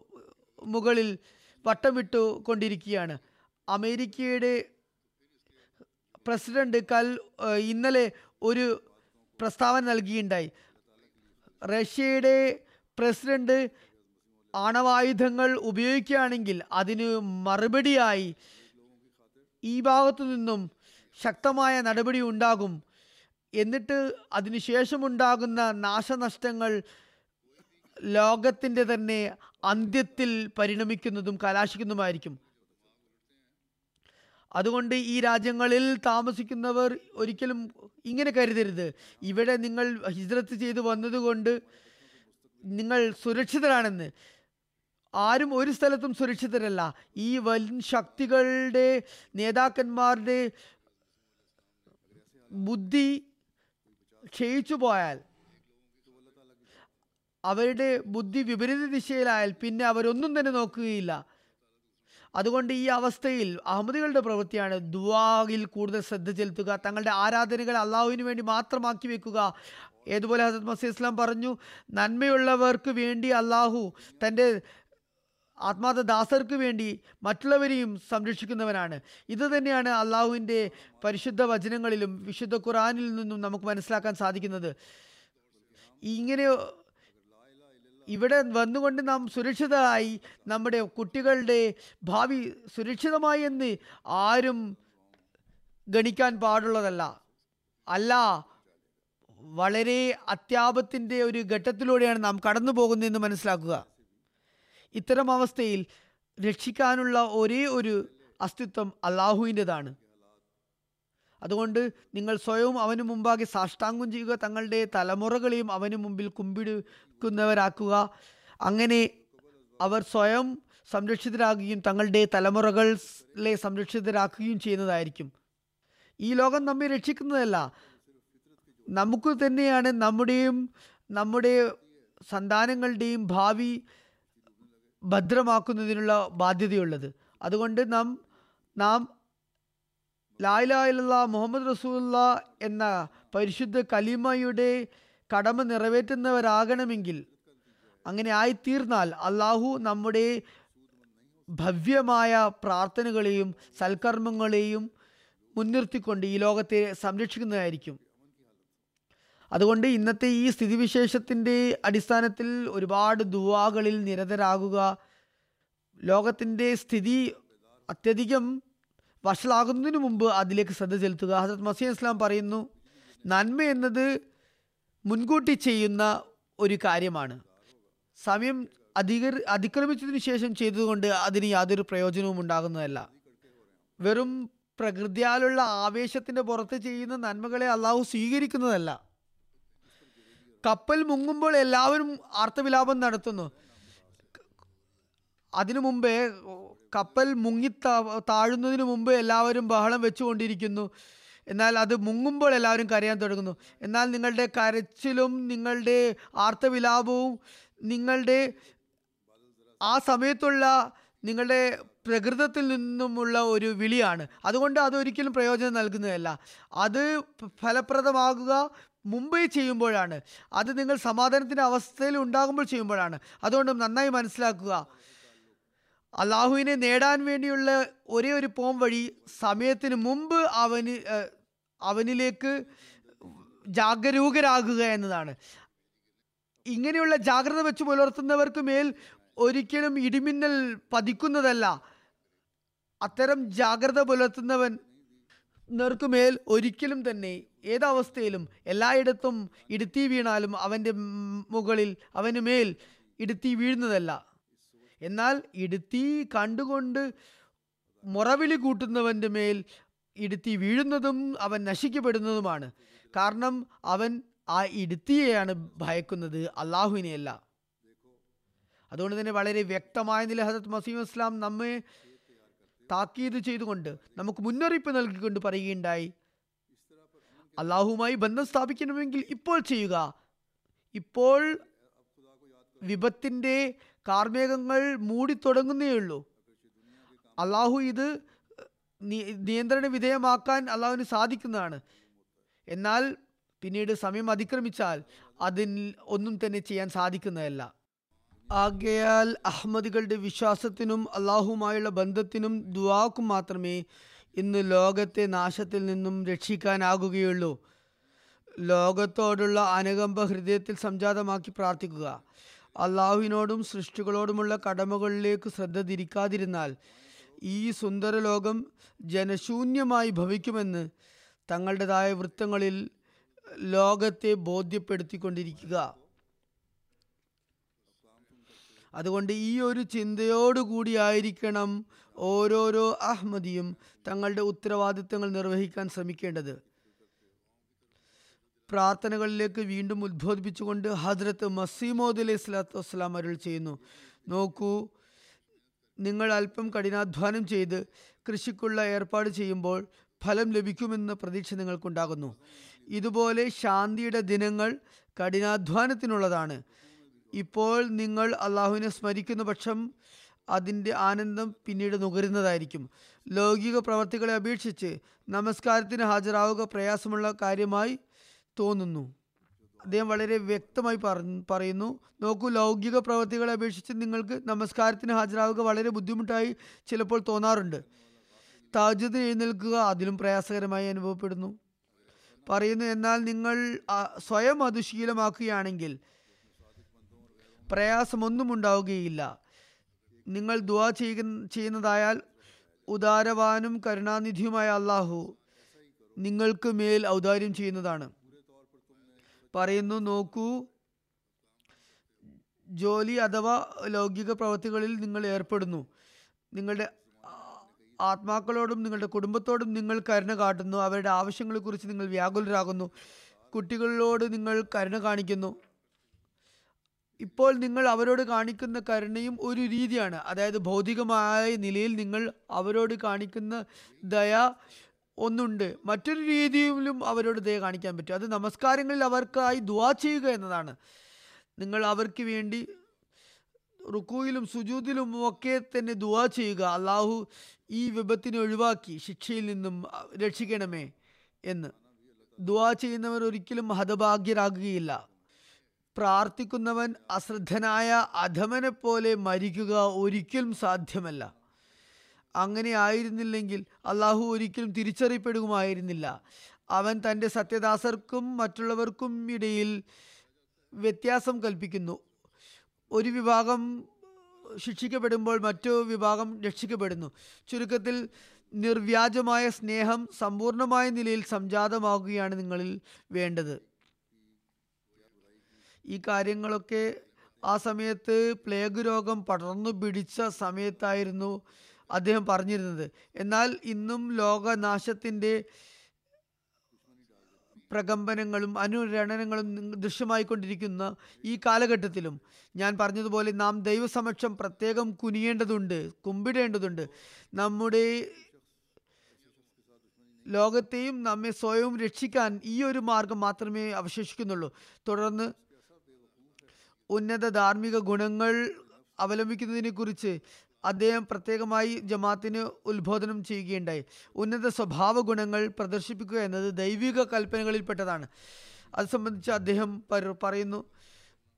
മുകളിൽ വട്ടമിട്ടു കൊണ്ടിരിക്കുകയാണ് അമേരിക്കയുടെ പ്രസിഡന്റ് കൽ ഇന്നലെ ഒരു പ്രസ്താവന നൽകിയിട്ടുണ്ടായി റഷ്യയുടെ പ്രസിഡന്റ് ആണവായുധങ്ങൾ ഉപയോഗിക്കുകയാണെങ്കിൽ അതിന് മറുപടിയായി ഈ ഭാഗത്തു നിന്നും ശക്തമായ നടപടി ഉണ്ടാകും. എന്നിട്ട് അതിനുശേഷമുണ്ടാകുന്ന നാശനഷ്ടങ്ങൾ ലോകത്തിന്റെ തന്നെ അന്ത്യത്തിൽ പരിണമിക്കുന്നതും കലാശിക്കുന്നതുമായിരിക്കും. അതുകൊണ്ട് ഈ രാജ്യങ്ങളിൽ താമസിക്കുന്നവർ ഒരിക്കലും ഇങ്ങനെ കരുതരുത്. ഇവിടെ നിങ്ങൾ ഹിജ്രത്ത് ചെയ്തു വന്നതുകൊണ്ട് നിങ്ങൾ സുരക്ഷിതരാണെന്ന്. ആരും ഒരു സ്ഥലത്തും സുരക്ഷിതരല്ല. ഈ വൻ ശക്തികളുടെ നേതാക്കന്മാരുടെ ബുദ്ധി ക്ഷയിച്ചു പോയാൽ അവരുടെ ബുദ്ധി വിപരീത ദിശയിലായാൽ പിന്നെ അവരൊന്നും തന്നെ നോക്കുകയില്ല. അതുകൊണ്ട് ഈ അവസ്ഥയിൽ അഹമ്മദികളുടെ പ്രവൃത്തിയാണ് ദുവായിൽ കൂടുതൽ ശ്രദ്ധ ചെലുത്തുക തങ്ങളുടെ ആരാധനകൾ അള്ളാഹുവിന് വേണ്ടി മാത്രമാക്കി വെക്കുക. ഏതുപോലെ ഹസരത് മസീ ഇസ്ലാം പറഞ്ഞു നന്മയുള്ളവർക്ക് വേണ്ടി അള്ളാഹു തന്റെ ആത്മാർത്ഥ ദാസർക്ക് വേണ്ടി മറ്റുള്ളവരെയും സംരക്ഷിക്കുന്നവനാണ്. ഇത് തന്നെയാണ് അള്ളാഹുവിന്റെ പരിശുദ്ധ വചനങ്ങളിലും വിശുദ്ധ ഖുറാനിൽ നിന്നും നമുക്ക് മനസ്സിലാക്കാൻ സാധിക്കുന്നത്. ഇങ്ങനെ ഇവിടെ വന്നുകൊണ്ട് നാം സുരക്ഷിതരായി നമ്മുടെ കുട്ടികളുടെ ഭാവി സുരക്ഷിതമായി എന്ന് ആരും ഗണിക്കാൻ പാടുള്ളതല്ല. അല്ല വളരെ അത്യാപത്തിന്റെ ഒരു ഘട്ടത്തിലൂടെയാണ് നാം കടന്നു പോകുന്നതെന്ന് മനസ്സിലാക്കുക. ഇത്തരം അവസ്ഥയിൽ രക്ഷിക്കാനുള്ള ഒരേ ഒരു അസ്തിത്വം അള്ളാഹുവിന്റെതാണ് അതുകൊണ്ട് നിങ്ങൾ സ്വയവും അവന് മുമ്പാകെ സാഷ്ടാംഗം ചെയ്യുക തങ്ങളുടെ തലമുറകളെയും അവന് മുമ്പിൽ കുമ്പിടുക്കുന്നവരാക്കുക അങ്ങനെ അവർ സ്വയം സംരക്ഷിതരാകുകയും തങ്ങളുടെ തലമുറകളെ സംരക്ഷിതരാക്കുകയും ചെയ്യുന്നതായിരിക്കും. ഈ ലോകം നമ്മെ രക്ഷിക്കുന്നതല്ല. നമുക്ക് തന്നെയാണ് നമ്മുടെയും നമ്മുടെ സന്താനങ്ങളുടെയും ഭാവി ഭദ്രമാക്കുന്നതിനുള്ള ബാധ്യതയുള്ളത്. അതുകൊണ്ട് നാം നാം ലായിലായില്ല മുഹമ്മദ് റസൂല്ല എന്ന പരിശുദ്ധ കലിമയുടെ കടമ നിറവേറ്റുന്നവരാകണമെങ്കിൽ അങ്ങനെ ആയിത്തീർന്നാൽ അള്ളാഹു നമ്മുടെ ഭവ്യമായ പ്രാർത്ഥനകളെയും സൽക്കർമ്മങ്ങളെയും മുൻനിർത്തിക്കൊണ്ട് ഈ ലോകത്തെ സംരക്ഷിക്കുന്നതായിരിക്കും. അതുകൊണ്ട് ഇന്നത്തെ ഈ സ്ഥിതിവിശേഷത്തിന്റെ അടിസ്ഥാനത്തിൽ ഒരുപാട് ദുവാകളിൽ നിരതരാകുക ലോകത്തിന്റെ സ്ഥിതി അത്യധികം വഷളാകുന്നതിന് മുമ്പ് അതിലേക്ക് ശ്രദ്ധ ചെലുത്തുക. ഹസരത് മസീദ് ഇസ്ലാം പറയുന്നു നന്മ എന്നത് മുൻകൂട്ടി ചെയ്യുന്ന ഒരു കാര്യമാണ്. സമയം അധിക അതിക്രമിച്ചതിനു ശേഷം ചെയ്തതുകൊണ്ട് അതിന് യാതൊരു പ്രയോജനവും ഉണ്ടാകുന്നതല്ല. വെറും പ്രകൃതിയാലുള്ള ആവേശത്തിന്റെ പുറത്ത് ചെയ്യുന്ന നന്മകളെ അള്ളാഹു സ്വീകരിക്കുന്നതല്ല. കപ്പൽ മുങ്ങുമ്പോൾ എല്ലാവരും ആർത്തവിലാപം നടത്തുന്നു. അതിനു മുമ്പേ കപ്പൽ മുങ്ങി താഴുന്നതിന് മുമ്പ് എല്ലാവരും ബഹളം വെച്ചുകൊണ്ടിരിക്കുന്നു. എന്നാൽ അത് മുങ്ങുമ്പോൾ എല്ലാവരും കരയാൻ തുടങ്ങുന്നു. എന്നാൽ നിങ്ങളുടെ കരച്ചിലും നിങ്ങളുടെ ആർത്തവിലാപവും നിങ്ങളുടെ ആ സമയത്തുള്ള നിങ്ങളുടെ പ്രകൃതത്തിൽ നിന്നുമുള്ള ഒരു വിളിയാണ്. അതുകൊണ്ട് അതൊരിക്കലും പ്രയോജനം നൽകുന്നതല്ല. അത് ഫലപ്രദമാകുക മുമ്പേ ചെയ്യുമ്പോഴാണ്. അത് നിങ്ങൾ സമാധാനത്തിന്റെ അവസ്ഥയിൽ ഉണ്ടാകുമ്പോൾ ചെയ്യുമ്പോഴാണ്. അതുകൊണ്ട് നന്നായി മനസ്സിലാക്കുക. അള്ളാഹുവിനെ നേടാൻ വേണ്ടിയുള്ള ഒരേ ഒരു പോം വഴി സമയത്തിന് മുമ്പ് അവന് അവനിലേക്ക് ജാഗരൂകരാകുക എന്നതാണ്. ഇങ്ങനെയുള്ള ജാഗ്രത വെച്ച് പുലർത്തുന്നവർക്ക് മേൽ ഒരിക്കലും ഇടിമിന്നൽ പതിക്കുന്നതല്ല. അത്തരം ജാഗ്രത പുലർത്തുന്നവൻ നേർക്കുമേൽ ഒരിക്കലും തന്നെ ഏതവസ്ഥയിലും എല്ലായിടത്തും ഇടുത്തി വീണാലും അവന്റെ മുകളിൽ അവന് മേൽ ഇടുത്തി വീഴുന്നതല്ല. എന്നാൽ ഇടുത്തി കണ്ടുകൊണ്ട് മുറവിളി കൂട്ടുന്നവന്റെ മേൽ ഇടുത്തി വീഴുന്നതും അവൻ നശിക്കപ്പെടുന്നതുമാണ്. കാരണം അവൻ ആ ഇടുത്തിയെയാണ് ഭയക്കുന്നത് അള്ളാഹുവിനെയല്ല അതുകൊണ്ട് തന്നെ വളരെ വ്യക്തമായ നില ഹസത്ത് മസീം ഇസ്ലാം നമ്മെ താക്കീത് ചെയ്തുകൊണ്ട് നമുക്ക് മുന്നറിയിപ്പ് നൽകിക്കൊണ്ട് പറയുകയുണ്ടായി അള്ളാഹുവുമായി ബന്ധം സ്ഥാപിക്കണമെങ്കിൽ ഇപ്പോൾ ചെയ്യുക. ഇപ്പോൾ വിപത്തിന്റെ കാർമേഘങ്ങൾ മൂടി ഉള്ളൂ അള്ളാഹു ഇത് നിയന്ത്രണ വിധേയമാക്കാൻ അള്ളാഹുവിന് സാധിക്കുന്നതാണ്. എന്നാൽ പിന്നീട് സമയം അതിക്രമിച്ചാൽ അതിൽ ഒന്നും തന്നെ ചെയ്യാൻ സാധിക്കുന്നതല്ല. ആകയാൽ അഹമ്മദികളുടെ വിശ്വാസത്തിനും അള്ളാഹുമായുള്ള ബന്ധത്തിനും ദുവാക്കും മാത്രമേ ഇന്ന് ലോകത്തെ നാശത്തിൽ നിന്നും രക്ഷിക്കാനാകുകയുള്ളൂ. ലോകത്തോടുള്ള അനുകമ്പ ഹൃദയത്തിൽ സംജാതമാക്കി പ്രാർത്ഥിക്കുക. അള്ളാഹുവിനോടും സൃഷ്ടികളോടുമുള്ള കടമകളിലേക്ക് ശ്രദ്ധ തിരിക്കാതിരുന്നാൽ ഈ സുന്ദരലോകം ജനശൂന്യമായി ഭവിക്കുമെന്ന് തങ്ങളുടേതായ വൃത്തങ്ങളിൽ ലോകത്തെ ബോധ്യപ്പെടുത്തിക്കൊണ്ടിരിക്കുക. അതുകൊണ്ട് ഈ ഒരു ചിന്തയോടുകൂടിയായിരിക്കണം ഓരോരോ അഹമ്മദിയും തങ്ങളുടെ ഉത്തരവാദിത്തങ്ങൾ നിർവഹിക്കാൻ ശ്രമിക്കേണ്ടത്. പ്രാർത്ഥനകളിലേക്ക് വീണ്ടും ഉദ്ബോധിപ്പിച്ചുകൊണ്ട് ഹജ്രത്ത് മസീമോദ് അലൈഹി സ്വലാത്തു വസ്സലാം അരുൾ ചെയ്യുന്നു. നോക്കൂ നിങ്ങൾ അല്പം കഠിനാധ്വാനം ചെയ്ത് കൃഷിക്കുള്ള ഏർപ്പാട് ചെയ്യുമ്പോൾ ഫലം ലഭിക്കുമെന്ന പ്രതീക്ഷ നിങ്ങൾക്കുണ്ടാകുന്നു. ഇതുപോലെ ശാന്തിയുടെ ദിനങ്ങൾ കഠിനാധ്വാനത്തിനുള്ളതാണ്. ഇപ്പോൾ നിങ്ങൾ അള്ളാഹുവിനെ സ്മരിക്കുന്ന പക്ഷം അതിന്റെ ആനന്ദം പിന്നീട് നുകരുന്നതായിരിക്കും. ലൗകിക പ്രവർത്തികളെ അപേക്ഷിച്ച് നമസ്കാരത്തിന് ഹാജരാവുക പ്രയാസമുള്ള കാര്യമായി തോന്നുന്നു. അദ്ദേഹം വളരെ വ്യക്തമായി പറയുന്നു. നോക്കൂ ലൗകിക പ്രവർത്തികളെ അപേക്ഷിച്ച് നിങ്ങൾക്ക് നമസ്കാരത്തിന് ഹാജരാവുക വളരെ ബുദ്ധിമുട്ടായി ചിലപ്പോൾ തോന്നാറുണ്ട്. താജ്യത്തിന് എഴുന്നേൽക്കുക അതിലും പ്രയാസകരമായി അനുഭവപ്പെടുന്നു. പറയുന്നു എന്നാൽ നിങ്ങൾ സ്വയം അത് ശീലമാക്കുകയാണെങ്കിൽ പ്രയാസമൊന്നും ഉണ്ടാവുകയില്ല നിങ്ങൾ ദുവാ ചെയ്യുന്ന ചെയ്യുന്നതായാൽ ഉദാരവാനും കരുണാനിധിയുമായ അള്ളാഹു നിങ്ങൾക്ക് മേൽ ഔദാര്യം ചെയ്യുന്നതാണ്. പറയുന്നു നോക്കൂ. ജോലി അഥവാ ലൗകിക പ്രവൃത്തികളിൽ നിങ്ങൾ ഏർപ്പെടുന്നു. നിങ്ങളുടെ ആത്മാക്കളോടും നിങ്ങളുടെ കുടുംബത്തോടും നിങ്ങൾ കരുണ കാട്ടുന്നു. അവരുടെ ആവശ്യങ്ങളെ കുറിച്ച് നിങ്ങൾ വ്യാകുലരാകുന്നു. കുട്ടികളോട് നിങ്ങൾ കരുണ കാണിക്കുന്നു. ഇപ്പോൾ നിങ്ങൾ അവരോട് കാണിക്കുന്ന കരുണയും ഒരു രീതിയാണ്. അതായത് ഭൗതികമായ നിലയിൽ നിങ്ങൾ അവരോട് കാണിക്കുന്ന ദയ ഒന്നുണ്ട്. മറ്റൊരു രീതിയിലും അവരോട് ദയ കാണിക്കാൻ പറ്റും. അത് നമസ്കാരങ്ങളിൽ അവർക്കായി ദുവാ ചെയ്യുക എന്നതാണ്. നിങ്ങൾ അവർക്ക് വേണ്ടി റുക്കുയിലും സുജൂതിലും ഒക്കെ തന്നെ ദുവാ ചെയ്യുക. അള്ളാഹു ഈ വിപത്തിനെ ഒഴിവാക്കി ശിക്ഷയിൽ നിന്നും രക്ഷിക്കണമേ എന്ന്. ദുവാ ചെയ്യുന്നവർ ഒരിക്കലും ഹതഭാഗ്യരാകുകയില്ല. പ്രാർത്ഥിക്കുന്നവൻ അശ്രദ്ധനായ അധമനെ പോലെ മരിക്കുക ഒരിക്കലും സാധ്യമല്ല. അങ്ങനെ ആയിരുന്നില്ലെങ്കിൽ അള്ളാഹു ഒരിക്കലും തിരിച്ചറിയപ്പെടുകയായിരുന്നില്ല അവൻ തന്റെ സത്യദാസർക്കും മറ്റുള്ളവർക്കും ഇടയിൽ വ്യത്യാസം കൽപ്പിക്കുന്നു. ഒരു വിഭാഗം ശിക്ഷിക്കപ്പെടുമ്പോൾ മറ്റു വിഭാഗം രക്ഷിക്കപ്പെടുന്നു. ചുരുക്കത്തിൽ നിർവ്യാജമായ സ്നേഹം സമ്പൂർണമായ നിലയിൽ സംജാതമാകുകയാണ് നിങ്ങളിൽ വേണ്ടത്. ഈ കാര്യങ്ങളൊക്കെ ആ സമയത്ത് പ്ലേഗ് രോഗം പടർന്നു പിടിച്ച സമയത്തായിരുന്നു അദ്ദേഹം പറഞ്ഞിരുന്നത്. എന്നാൽ ഇന്നും ലോകനാശത്തിന്റെ പ്രകമ്പനങ്ങളും അനുരണനങ്ങളും ദൃശ്യമായിക്കൊണ്ടിരിക്കുന്ന ഈ കാലഘട്ടത്തിലും ഞാൻ പറഞ്ഞതുപോലെ നാം ദൈവസമക്ഷം പ്രത്യേകം കുനിയേണ്ടതുണ്ട് കുമ്പിടേണ്ടതുണ്ട്. നമ്മുടെ ലോകത്തെയും നമ്മെ സ്വയവും രക്ഷിക്കാൻ ഈ ഒരു മാർഗം മാത്രമേ അവശേഷിക്കുന്നുള്ളൂ. തുടർന്ന് ഉന്നത ധാർമ്മിക ഗുണങ്ങൾ അവലംബിക്കുന്നതിനെ കുറിച്ച് അദ്ദേഹം പ്രത്യേകമായി ജമാത്തിന് ഉത്ബോധനം ചെയ്യുകയുണ്ടായി. ഉന്നത സ്വഭാവ ഗുണങ്ങൾ പ്രദർശിപ്പിക്കുക എന്നത് ദൈവിക കൽപ്പനകളിൽപ്പെട്ടതാണ്. അത് സംബന്ധിച്ച് അദ്ദേഹം പറയുന്നു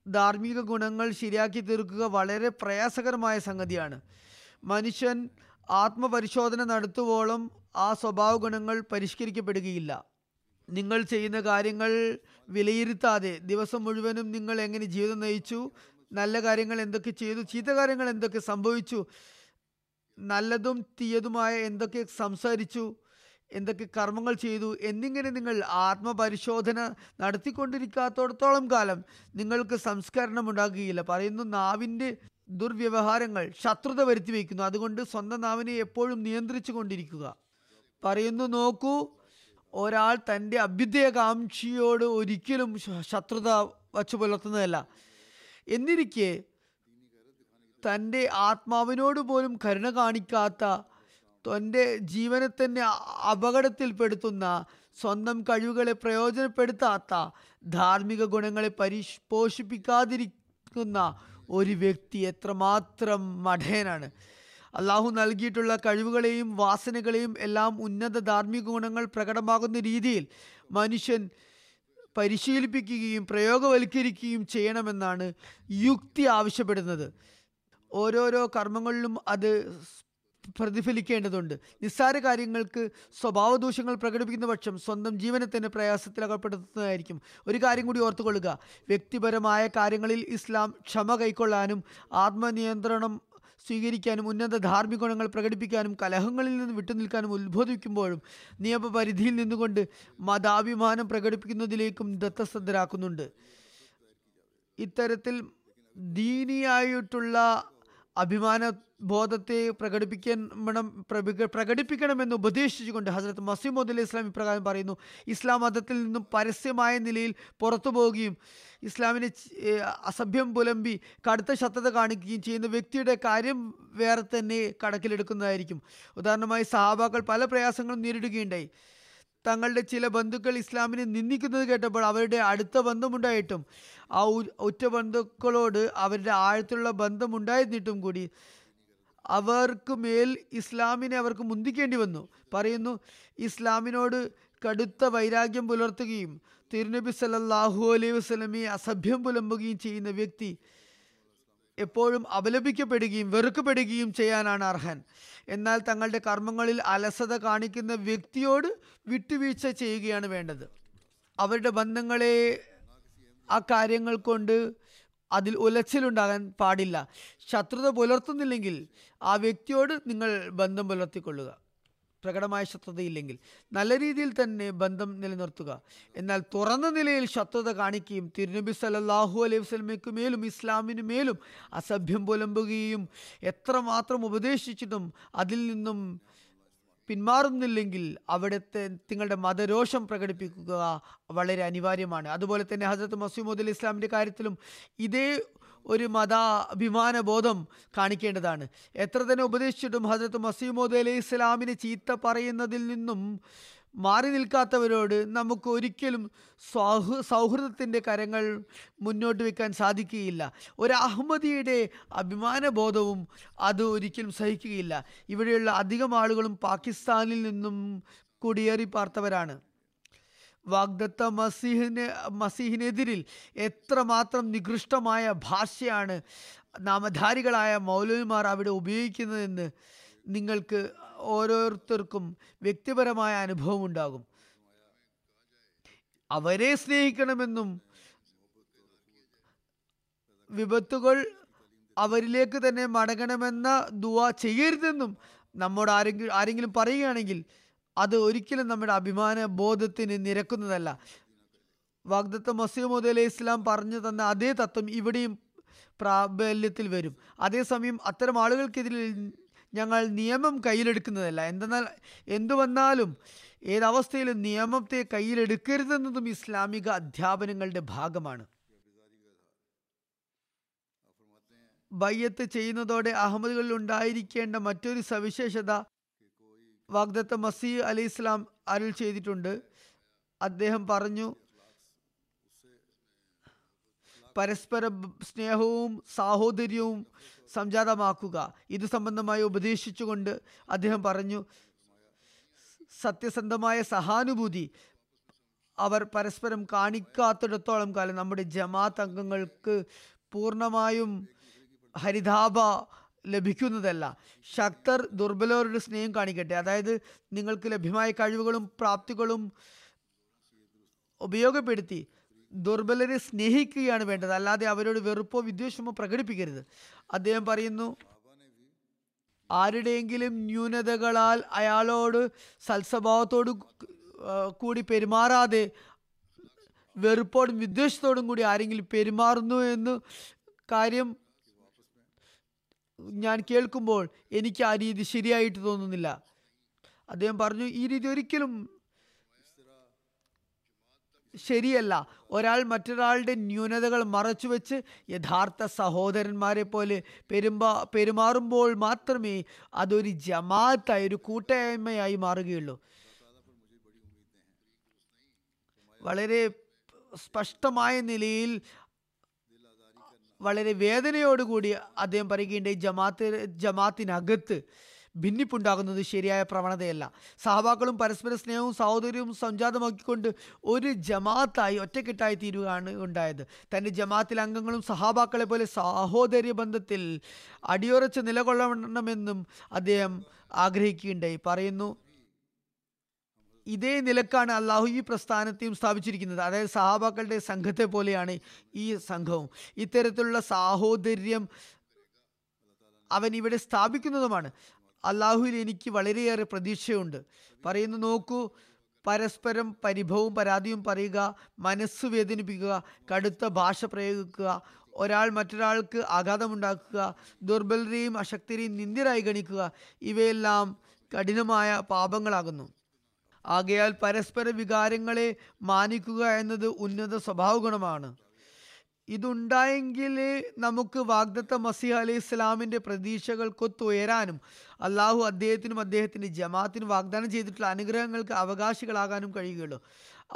ധാർമ്മിക ഗുണങ്ങൾ ശരിയാക്കി തീർക്കുക വളരെ പ്രയാസകരമായ സംഗതിയാണ്. മനുഷ്യൻ ആത്മപരിശോധന നടത്തുവോളം ആ സ്വഭാവ ഗുണങ്ങൾ പരിഷ്കരിക്കപ്പെടുകയില്ല. നിങ്ങൾ ചെയ്യുന്ന കാര്യങ്ങൾ വിലയിരുത്താതെ ദിവസം മുഴുവനും നിങ്ങൾ എങ്ങനെ ജീവിതം നയിച്ചു നല്ല കാര്യങ്ങൾ എന്തൊക്കെ ചെയ്തു ചീത്ത കാര്യങ്ങൾ എന്തൊക്കെ സംഭവിച്ചു നല്ലതും തീയതുമായ എന്തൊക്കെ സംസാരിച്ചു എന്തൊക്കെ കർമ്മങ്ങൾ ചെയ്തു എന്നിങ്ങനെ നിങ്ങൾ ആത്മപരിശോധന നടത്തിക്കൊണ്ടിരിക്കാത്തോടത്തോളം കാലം നിങ്ങൾക്ക് സംസ്കരണം ഉണ്ടാകുകയില്ല. പറയുന്നു നാവിന്റെ ദുർവ്യവഹാരങ്ങൾ ശത്രുത വരുത്തി വയ്ക്കുന്നു. അതുകൊണ്ട് സ്വന്തം നാവിനെ എപ്പോഴും നിയന്ത്രിച്ചു കൊണ്ടിരിക്കുക. പറയുന്നു നോക്കൂ ഒരാൾ തന്റെ അഭ്യുദയകാംക്ഷിയോട് ഒരിക്കലും ശത്രുത വച്ചു പുലർത്തുന്നതല്ല. എന്നിരിക്കെ തന്റെ ആത്മാവിനോട് പോലും കരുണ കാണിക്കാത്ത തന്റെ ജീവനെ തന്നെ അപകടത്തിൽപ്പെടുത്തുന്ന സ്വന്തം കഴിവുകളെ പ്രയോജനപ്പെടുത്താത്ത ധാർമ്മിക ഗുണങ്ങളെ പരിപോഷിപ്പിക്കാതിരിക്കുന്ന ഒരു വ്യക്തി എത്രമാത്രം മഠേനാണ്. അള്ളാഹു നൽകിയിട്ടുള്ള കഴിവുകളെയും വാസനകളെയും എല്ലാം ഉന്നത ധാർമ്മിക ഗുണങ്ങൾ പ്രകടമാകുന്ന രീതിയിൽ മനുഷ്യൻ പരിശീലിപ്പിക്കുകയും പ്രയോഗവൽക്കരിക്കുകയും ചെയ്യണമെന്നാണ് യുക്തി ആവശ്യപ്പെടുന്നത്. ഓരോരോ കർമ്മങ്ങളിലും അത് പ്രതിഫലിക്കേണ്ടതുണ്ട്. നിസ്സാര കാര്യങ്ങൾക്ക് സ്വഭാവദൂഷ്യങ്ങൾ പ്രകടിപ്പിക്കുന്ന പക്ഷം സ്വന്തം ജീവനെ തന്നെ പ്രയാസത്തിൽ അകപ്പെടുത്തുന്നതായിരിക്കും. ഒരു കാര്യം കൂടി ഓർത്തുകൊള്ളുക. വ്യക്തിപരമായ കാര്യങ്ങളിൽ ഇസ്ലാം ക്ഷമ കൈക്കൊള്ളാനും ആത്മനിയന്ത്രണം സ്വീകരിക്കാനും ഉന്നത ധാർമ്മിക ഗുണങ്ങൾ പ്രകടിപ്പിക്കാനും കലഹങ്ങളിൽ നിന്ന് വിട്ടുനിൽക്കാനും ഉത്ബോധിക്കുമ്പോഴും നിയമപരിധിയിൽ നിന്നുകൊണ്ട് മതാഭിമാനം പ്രകടിപ്പിക്കുന്നതിലേക്കും ദത്തശ്രദ്ധരാക്കുന്നുണ്ട് ഇത്തരത്തിൽ ദീനിയായിട്ടുള്ള അഭിമാന ബോധത്തെ പ്രകടിപ്പിക്കണം പ്രകടിപ്പിക്കണമെന്ന് ഉപദേശിച്ചുകൊണ്ട് ഹസരത്ത് മസീമോദ് അലി ഇസ്ലാം ഇപ്രകാരം പറയുന്നു ഇസ്ലാം മതത്തിൽ നിന്നും പരസ്യമായ നിലയിൽ പുറത്തു പോവുകയും ഇസ്ലാമിനെ അസഭ്യം പുലമ്പി കടുത്ത ശത്രുത കാണിക്കുകയും ചെയ്യുന്ന വ്യക്തിയുടെ കാര്യം വേറെ തന്നെ കണക്കിലെടുക്കുന്നതായിരിക്കും. ഉദാഹരണമായി സഹാബാക്കൾ പല പ്രയാസങ്ങളും നേരിടുകയുണ്ടായി. തങ്ങളുടെ ചില ബന്ധുക്കൾ ഇസ്ലാമിനെ നിന്ദിക്കുന്നത് കേട്ടപ്പോൾ അവരുടെ അടുത്ത ബന്ധമുണ്ടായിട്ടും ആ ഉറ്റ ബന്ധുക്കളോട് അവരുടെ ആഴത്തിലുള്ള ബന്ധമുണ്ടായിരുന്നിട്ടും കൂടി അവർക്ക് മേൽ ഇസ്ലാമിനെ അവർക്ക് മുന്തിക്കേണ്ടി വന്നു. പറയുന്നു ഇസ്ലാമിനോട് കടുത്ത വൈരാഗ്യം പുലർത്തുകയും തിരുനബി സല്ലാഹു അലൈഹി വസ്ലമയെ അസഭ്യം പുലമ്പുകയും ചെയ്യുന്ന വ്യക്തി എപ്പോഴും അപലപിക്കപ്പെടുകയും വെറുക്കപ്പെടുകയും ചെയ്യാനാണ് അർഹൻ. എന്നാൽ തങ്ങളുടെ കർമ്മങ്ങളിൽ അലസത കാണിക്കുന്ന വ്യക്തിയോട് വിട്ടുവീഴ്ച ചെയ്യുകയാണ് വേണ്ടത്. അവരുടെ ബന്ധങ്ങളെ ആ കാര്യങ്ങൾ കൊണ്ട് അതിൽ ഉലച്ചിലുണ്ടാകാൻ പാടില്ല. ശത്രുത പുലർത്തുന്നില്ലെങ്കിൽ ആ വ്യക്തിയോട് നിങ്ങൾ ബന്ധം പുലർത്തിക്കൊള്ളുക. പ്രകടമായ ശത്രുതയില്ലെങ്കിൽ നല്ല രീതിയിൽ തന്നെ ബന്ധം നിലനിർത്തുക. എന്നാൽ തുറന്ന നിലയിൽ ശത്രുത കാണിക്കുകയും തിരുനബി സല്ലാഹു അലൈഹി വസ്ലമയ്ക്ക് മേലും ഇസ്ലാമിന് മേലും അസഭ്യം പുലമ്പുകയും എത്രമാത്രം ഉപദേശിച്ചിട്ടും അതിൽ നിന്നും പിന്മാറുന്നില്ലെങ്കിൽ അവിടുത്തെ നിങ്ങളുടെ മതരോഷം പ്രകടിപ്പിക്കുക വളരെ അനിവാര്യമാണ്. അതുപോലെ തന്നെ ഹസരത്ത് മസീമോദ് അലി ഇസ്ലാമിന്റെ കാര്യത്തിലും ഇതേ ഒരു മതാഭിമാന ബോധം കാണിക്കേണ്ടതാണ്. എത്ര തന്നെ ഉപദേശിച്ചിട്ടും ഹസരത്ത് മസീമോദ് അലി ഇസ്ലാമിനെ ചീത്ത പറയുന്നതിൽ നിന്നും മാറി നിൽക്കാത്തവരോട് നമുക്ക് ഒരിക്കലും സൗഹൃ സൗഹൃദത്തിന്റെ കരങ്ങൾ മുന്നോട്ട് വെക്കാൻ സാധിക്കുകയില്ല. ഒരു അഹമ്മദിയുടെ അഭിമാനബോധവും അത് ഒരിക്കലും സഹിക്കുകയില്ല. ഇവിടെയുള്ള അധികം ആളുകളും പാകിസ്ഥാനിൽ നിന്നും കുടിയേറി പാർത്തവരാണ്. വാഗ്ദത്ത മസീഹിന് മസീഹിനെതിരിൽ എത്രമാത്രം നികൃഷ്ടമായ ഭാഷയാണ് നാമധാരികളായ മൗലവിമാർ അവിടെ ഉപയോഗിക്കുന്നതെന്ന് നിങ്ങൾക്ക് ഓരോരുത്തർക്കും വ്യക്തിപരമായ അനുഭവം ഉണ്ടാകും. അവരെ സ്നേഹിക്കണമെന്നും വിപത്തുകൾ അവരിലേക്ക് തന്നെ മടങ്ങണമെന്ന ദുവ ചെയ്യരുതെന്നും നമ്മോട് ആരെങ്കിലും ആരെങ്കിലും പറയുകയാണെങ്കിൽ അത് ഒരിക്കലും നമ്മുടെ അഭിമാന ബോധത്തിന് നിരക്കുന്നതല്ല. വാഗ്ദത്ത മസീമോദ് അലൈഹി ഇസ്ലാം പറഞ്ഞു തന്ന അതേ തത്വം ഇവിടെയും പ്രാബല്യത്തിൽ വരും. അതേസമയം അത്തരം ആളുകൾക്കെതിരെ ഞങ്ങൾ നിയമം കയ്യിലെടുക്കുന്നതല്ല. എന്തെന്നാൽ എന്തു വന്നാലും ഏതവസ്ഥയിലും നിയമത്തെ കയ്യിലെടുക്കരുതെന്നതും ഇസ്ലാമിക അധ്യാപനങ്ങളുടെ ഭാഗമാണ്. ബയ്യത്ത് ചെയ്യുന്നതോടെ അഹമ്മദുകളിൽ ഉണ്ടായിരിക്കേണ്ട മറ്റൊരു സവിശേഷത വാഗ്ദത്ത മസീ അലി ഇസ്ലാം അരുൾ ചെയ്തിട്ടുണ്ട്. അദ്ദേഹം പറഞ്ഞു പരസ്പര സ്നേഹവും സാഹോദര്യവും സംജാതമാക്കുക. ഇത് സംബന്ധമായി ഉപദേശിച്ചുകൊണ്ട് അദ്ദേഹം പറഞ്ഞു സത്യസന്ധമായ സഹാനുഭൂതി അവർ പരസ്പരം കാണിക്കാത്തിടത്തോളം കാലം നമ്മുടെ ജമാഅത്ത് അംഗങ്ങൾക്ക് പൂർണമായും ഹരിതാപ ലഭിക്കുന്നതല്ല. ശക്തർ ദുർബലരുടെ സ്നേഹം കാണിക്കട്ടെ. അതായത് നിങ്ങൾക്ക് ലഭ്യമായ കഴിവുകളും പ്രാപ്തികളും ഉപയോഗപ്പെടുത്തി. ദുർബലരെ സ്നേഹിക്കുകയാണ് വേണ്ടത്. അല്ലാതെ അവരോട് വെറുപ്പോ വിദ്വേഷമോ പ്രകടിപ്പിക്കരുത്. അദ്ദേഹം പറയുന്നു ആരുടെയെങ്കിലും ന്യൂനതകളാൽ അയാളോട് സൽസ്വഭാവത്തോട് കൂടി പെരുമാറാതെ വെറുപ്പോടും വിദ്വേഷത്തോടും കൂടി ആരെങ്കിലും പെരുമാറുന്നു എന്ന് കാര്യം ഞാൻ കേൾക്കുമ്പോൾ എനിക്ക് ആ രീതി ശരിയായിട്ട് തോന്നുന്നില്ല. അദ്ദേഹം പറഞ്ഞു ഈ രീതി ഒരിക്കലും ശരിയല്ല. ഒരാൾ മറ്റൊരാളുടെ ന്യൂനതകൾ മറച്ചുവെച്ച് യഥാർത്ഥ സഹോദരന്മാരെ പോലെ പെരുമ്പാ പെരുമാറുമ്പോൾ മാത്രമേ അതൊരു ജമാഅത്തായി ഒരു കൂട്ടായ്മയായി മാറുകയുള്ളൂ. വളരെ സ്പഷ്ടമായ നിലയിൽ വളരെ വേദനയോടുകൂടി അദ്ദേഹം പറയുകയുണ്ടായി ജമാഅത്ത് ജമാഅത്തിനകത്ത് ഭിന്നിപ്പുണ്ടാകുന്നത് ശരിയായ പ്രവണതയല്ല. സഹബാക്കളും പരസ്പര സ്നേഹവും സഹോദര്യവും സംജാതമാക്കിക്കൊണ്ട് ഒരു ജമാഅത്തായി ഒറ്റക്കെട്ടായി തീരുകയാണ് ഉണ്ടായത്. തന്റെ ജമാഅത്തിലെ അംഗങ്ങളും സഹാബാക്കളെ പോലെ സഹോദര്യ ബന്ധത്തിൽ അടിയുറച്ച് നിലകൊള്ളണമെന്നും അദ്ദേഹം ആഗ്രഹിക്കുകയുണ്ടായി. പറയുന്നു ഇതേ നിലക്കാണ് അള്ളാഹു ഈ പ്രസ്ഥാനത്തെയും സ്ഥാപിച്ചിരിക്കുന്നത്. അതായത് സഹാബാക്കളുടെ സംഘത്തെ പോലെയാണ് ഈ സംഘവും. ഇത്തരത്തിലുള്ള സാഹോദര്യം അവൻ ഇവിടെ സ്ഥാപിക്കുന്നതുമാണ്. അള്ളാഹുവിൽ എനിക്ക് വളരെയേറെ പ്രതീക്ഷയുണ്ട്. പറയുന്നു നോക്കൂ പരസ്പരം പരിഭവവും പരാതിയും പറയുക മനസ്സ് വേദനിപ്പിക്കുക കടുത്ത ഭാഷ പ്രയോഗിക്കുക ഒരാൾ മറ്റൊരാൾക്ക് ആഘാതമുണ്ടാക്കുക ദുർബലരെയും അശക്തരെയും നിന്ദ്യരായി ഗണിക്കുക ഇവയെല്ലാം കഠിനമായ പാപങ്ങളാകുന്നു. ആകയാൽ പരസ്പര വികാരങ്ങളെ മാനിക്കുക എന്നത് ഉന്നത സ്വഭാവ ഗുണമാണ് ഇതുണ്ടായെങ്കിൽ നമുക്ക് വാഗ്ദത്ത മസീഹ് അലൈഹി ഇസ്ലാമിന്റെ പ്രതീക്ഷകൾക്കൊത്തുയരാനും അള്ളാഹു അദ്ദേഹത്തിനും അദ്ദേഹത്തിന്റെ ജമാത്തിനും വാഗ്ദാനം ചെയ്തിട്ടുള്ള അനുഗ്രഹങ്ങൾക്ക് അവകാശികളാകാനും കഴിയുകയുള്ളൂ.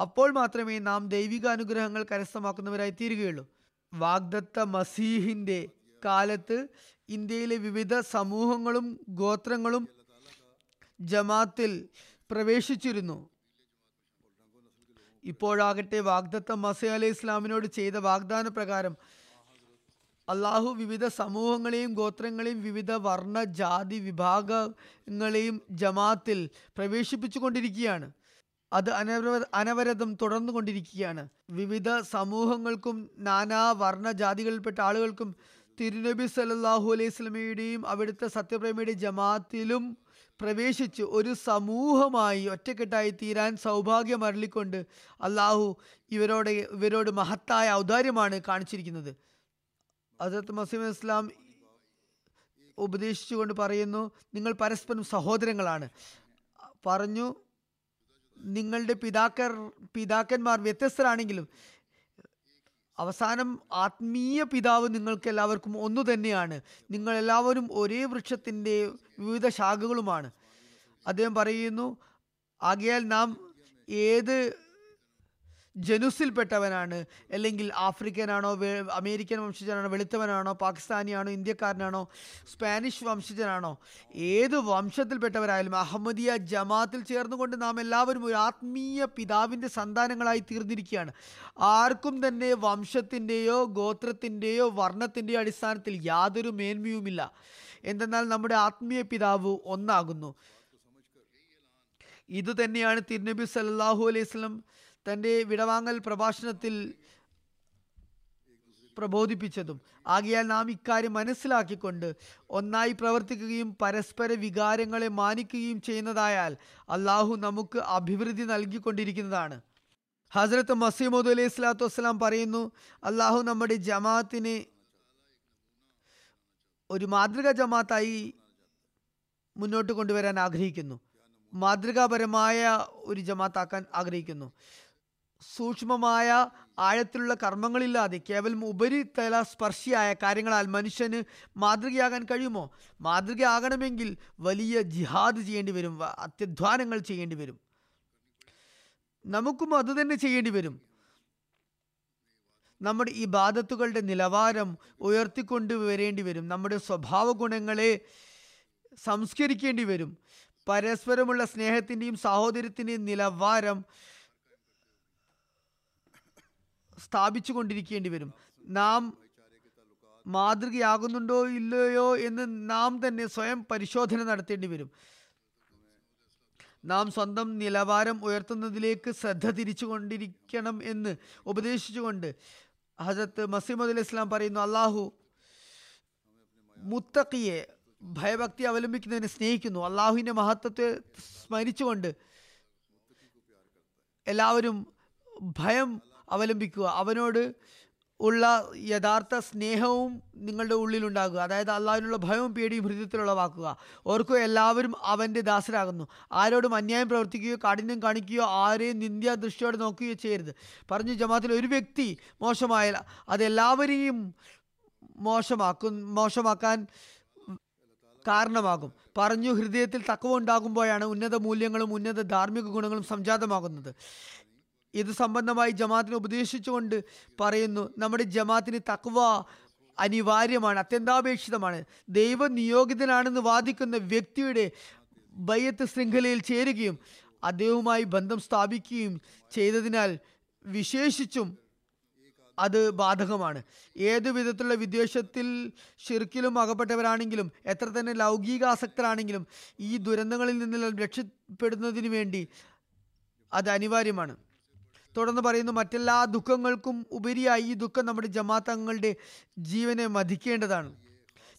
അപ്പോൾ മാത്രമേ നാം ദൈവിക അനുഗ്രഹങ്ങൾ കരസ്ഥമാക്കുന്നവരായി തീരുകയുള്ളൂ. വാഗ്ദത്ത മസീഹിന്റെ കാലത്ത് ഇന്ത്യയിലെ വിവിധ സമൂഹങ്ങളും ഗോത്രങ്ങളും ജമാത്തിൽ പ്രവേശിച്ചിരുന്നു. ഇപ്പോഴാകട്ടെ വാഗ്ദത്ത മസേ അലൈഹി ഇസ്ലാമിനോട് ചെയ്ത വാഗ്ദാന പ്രകാരം അള്ളാഹു വിവിധ സമൂഹങ്ങളെയും ഗോത്രങ്ങളെയും വിവിധ വർണ ജാതി വിഭാഗങ്ങളെയും ജമാത്തിൽ പ്രവേശിപ്പിച്ചു കൊണ്ടിരിക്കുകയാണ് അത് അനവര അനവരതം തുടർന്നു കൊണ്ടിരിക്കുകയാണ് വിവിധ സമൂഹങ്ങൾക്കും നാനാ വർണ ജാതികളിൽപ്പെട്ട ആളുകൾക്കും തിരുനബി സല്ലല്ലാഹു അലൈഹി സ്വലമയുടെയും അവിടുത്തെ സത്യപ്രേമിയുടെ ജമാഅത്തിലും പ്രവേശിച്ച് ഒരു സമൂഹമായി ഒറ്റക്കെട്ടായി തീരാൻ സൗഭാഗ്യം അരളിക്കൊണ്ട് അള്ളാഹു ഇവരോട് ഇവരോട് മഹത്തായ ഔദാര്യമാണ് കാണിച്ചിരിക്കുന്നത്. ഹസരത്ത് മസീം ഇസ്ലാം ഉപദേശിച്ചുകൊണ്ട് പറയുന്നു നിങ്ങൾ പരസ്പരം സഹോദരങ്ങളാണ്. പറഞ്ഞു നിങ്ങളുടെ പിതാക്കർ പിതാക്കന്മാർ വ്യത്യസ്തരാണെങ്കിലും അവസാനം ആത്മീയ പിതാവ് നിങ്ങൾക്ക് എല്ലാവർക്കും ഒന്നു തന്നെയാണ്. നിങ്ങൾ എല്ലാവരും ഒരേ വൃക്ഷത്തിന്റെ വിവിധ ശാഖകളുമാണ്. അദ്ദേഹം പറയുന്നു ആകയാൽ നാം ഏത് ജനുസിൽപ്പെട്ടവനാണ്. അല്ലെങ്കിൽ ആഫ്രിക്കനാണോ അമേരിക്കൻ വംശജനാണോ വെളുത്തവനാണോ പാകിസ്ഥാനിയാണോ ഇന്ത്യക്കാരനാണോ സ്പാനിഷ് വംശജനാണോ ഏത് വംശത്തിൽപ്പെട്ടവരായാലും അഹമ്മദിയ ജമാത്തിൽ ചേർന്നുകൊണ്ട് നാം എല്ലാവരും ഒരു ആത്മീയ പിതാവിന്റെ സന്താനങ്ങളായി തീർന്നിരിക്കുകയാണ്. ആർക്കും തന്നെ വംശത്തിന്റെയോ ഗോത്രത്തിന്റെയോ വർണത്തിന്റെയോ അടിസ്ഥാനത്തിൽ യാതൊരു മേന്മയുമില്ല. എന്തെന്നാൽ നമ്മുടെ ആത്മീയ പിതാവ് ഒന്നാകുന്നു. ഇതുതന്നെയാണ് തിരുനബി സല്ലാഹു അലൈഹി വസല്ലം തന്റെ വിടവാങ്ങൽ പ്രഭാഷണത്തിൽ പ്രബോധിപ്പിച്ചതും. ആകയാൽ നാം ഇക്കാര്യം മനസ്സിലാക്കിക്കൊണ്ട് ഒന്നായി പ്രവർത്തിക്കുകയും പരസ്പര വികാരങ്ങളെ മാനിക്കുകയും ചെയ്യുന്നതായാൽ അള്ളാഹു നമുക്ക് അഭിവൃദ്ധി നൽകിക്കൊണ്ടിരിക്കുന്നതാണ്. ഹസ്രത്ത് മസീമോദ് അലൈഹി സ്വലാത്തു വസ്സലാം പറയുന്നു അള്ളാഹു നമ്മുടെ ജമാഅത്തിനെ ഒരു മാതൃക ജമാഅത്തായി മുന്നോട്ട് കൊണ്ടുവരാൻ ആഗ്രഹിക്കുന്നു. മാതൃകാപരമായ ഒരു ജമാത്താക്കാൻ ആഗ്രഹിക്കുന്നു. സൂക്ഷ്മമായ ആഴത്തിലുള്ള കർമ്മങ്ങളില്ലാതെ കേവലം ഉപരിതല സ്പർശിയായ കാര്യങ്ങളാൽ മനുഷ്യന് മാതൃകയാകാൻ കഴിയുമോ? മാതൃകയാകണമെങ്കിൽ വലിയ ജിഹാദ് ചെയ്യേണ്ടി വരും അത്യധ്വാനങ്ങൾ ചെയ്യേണ്ടി വരും. നമുക്കും അത് തന്നെ ചെയ്യേണ്ടി വരും. നമ്മുടെ ഈ ബാധത്തുകളുടെ നിലവാരം ഉയർത്തിക്കൊണ്ട് വരേണ്ടി വരും. നമ്മുടെ സ്വഭാവ ഗുണങ്ങളെ സംസ്കരിക്കേണ്ടി വരും. പരസ്പരമുള്ള സ്നേഹത്തിന്റെയും സാഹോദര്യത്തിന്റെയും നിലവാരം സ്ഥാപിച്ചു കൊണ്ടിരിക്കേണ്ടി വരും. നാം മാതൃകയാകുന്നുണ്ടോ ഇല്ലയോ എന്ന് നാം തന്നെ സ്വയം പരിശോധന നടത്തേണ്ടി വരും. നാം സ്വന്തം നിലവാരം ഉയർത്തുന്നതിലേക്ക് ശ്രദ്ധ തിരിച്ചു കൊണ്ടിരിക്കണം എന്ന് ഉപദേശിച്ചുകൊണ്ട് ഹസത്ത് മസീമദ് അലി ഇസ്ലാം പറയുന്നു അള്ളാഹു മുത്തക്കിയെ ഭയഭക്തി അവലംബിക്കുന്നതിനെ സ്നേഹിക്കുന്നു. അള്ളാഹുവിന്റെ മഹത്വത്തെ സ്മരിച്ചുകൊണ്ട് എല്ലാവരും ഭയം അവലംബിക്കുക. അവനോട് ഉള്ള യഥാർത്ഥ സ്നേഹവും നിങ്ങളുടെ ഉള്ളിലുണ്ടാകുക. അതായത് അള്ളാഹുവിനുള്ള ഭയവും പേടിയും ഹൃദയത്തിലുളവാക്കുക ഓർക്കുക എല്ലാവരും അവന്റെ ദാസരാകുന്നു. ആരോടും അന്യായം പ്രവർത്തിക്കുകയോ കാഠിന്യം കാണിക്കുകയോ ആരെയും നിന്ദ്യ ദൃഷ്ടിയോടെ നോക്കുകയോ ചെയ്യരുത്. പറഞ്ഞു ജമാത്തിൽ ഒരു വ്യക്തി മോശമായാൽ അതെല്ലാവരെയും മോശമാക്കും മോശമാക്കാൻ കാരണമാകും. പറഞ്ഞു ഹൃദയത്തിൽ തക്കവ ഉണ്ടാകുമ്പോഴാണ് ഉന്നത മൂല്യങ്ങളും ഉന്നത ധാർമ്മിക ഗുണങ്ങളും സംജാതമാകുന്നത്. ഇത് സംബന്ധമായി ജമാഅത്തിനെ ഉപദേശിച്ചുകൊണ്ട് പറയുന്നു നമ്മുടെ ജമാഅത്തിന് തക്വ അനിവാര്യമാണ് അത്യന്താപേക്ഷിതമാണ്. ദൈവ നിയോഗിതനാണെന്ന് വാദിക്കുന്ന വ്യക്തിയുടെ ബയ്യത്ത് ശൃംഖലയിൽ ചേരുകയും അദ്ദേഹവുമായി ബന്ധം സ്ഥാപിക്കുകയും ചെയ്തതിനാൽ വിശേഷിച്ചും അത് ബാധകമാണ്. ഏതു വിധത്തിലുള്ള വിദ്വേഷത്തിൽ ഷിർക്കിലും അകപ്പെട്ടവരാണെങ്കിലും എത്ര തന്നെ ലൗകികാസക്തരാണെങ്കിലും ഈ ദുരന്തങ്ങളിൽ നിന്നെല്ലാം രക്ഷപ്പെടുന്നതിന് വേണ്ടി അത് അനിവാര്യമാണ്. തുടർന്ന് പറയുന്നു മറ്റെല്ലാ ദുഃഖങ്ങൾക്കും ഉപരിയായി ഈ ദുഃഖം നമ്മുടെ ജമാഅത്തങ്ങളുടെ ജീവനെ മതിക്കേണ്ടതാണ്.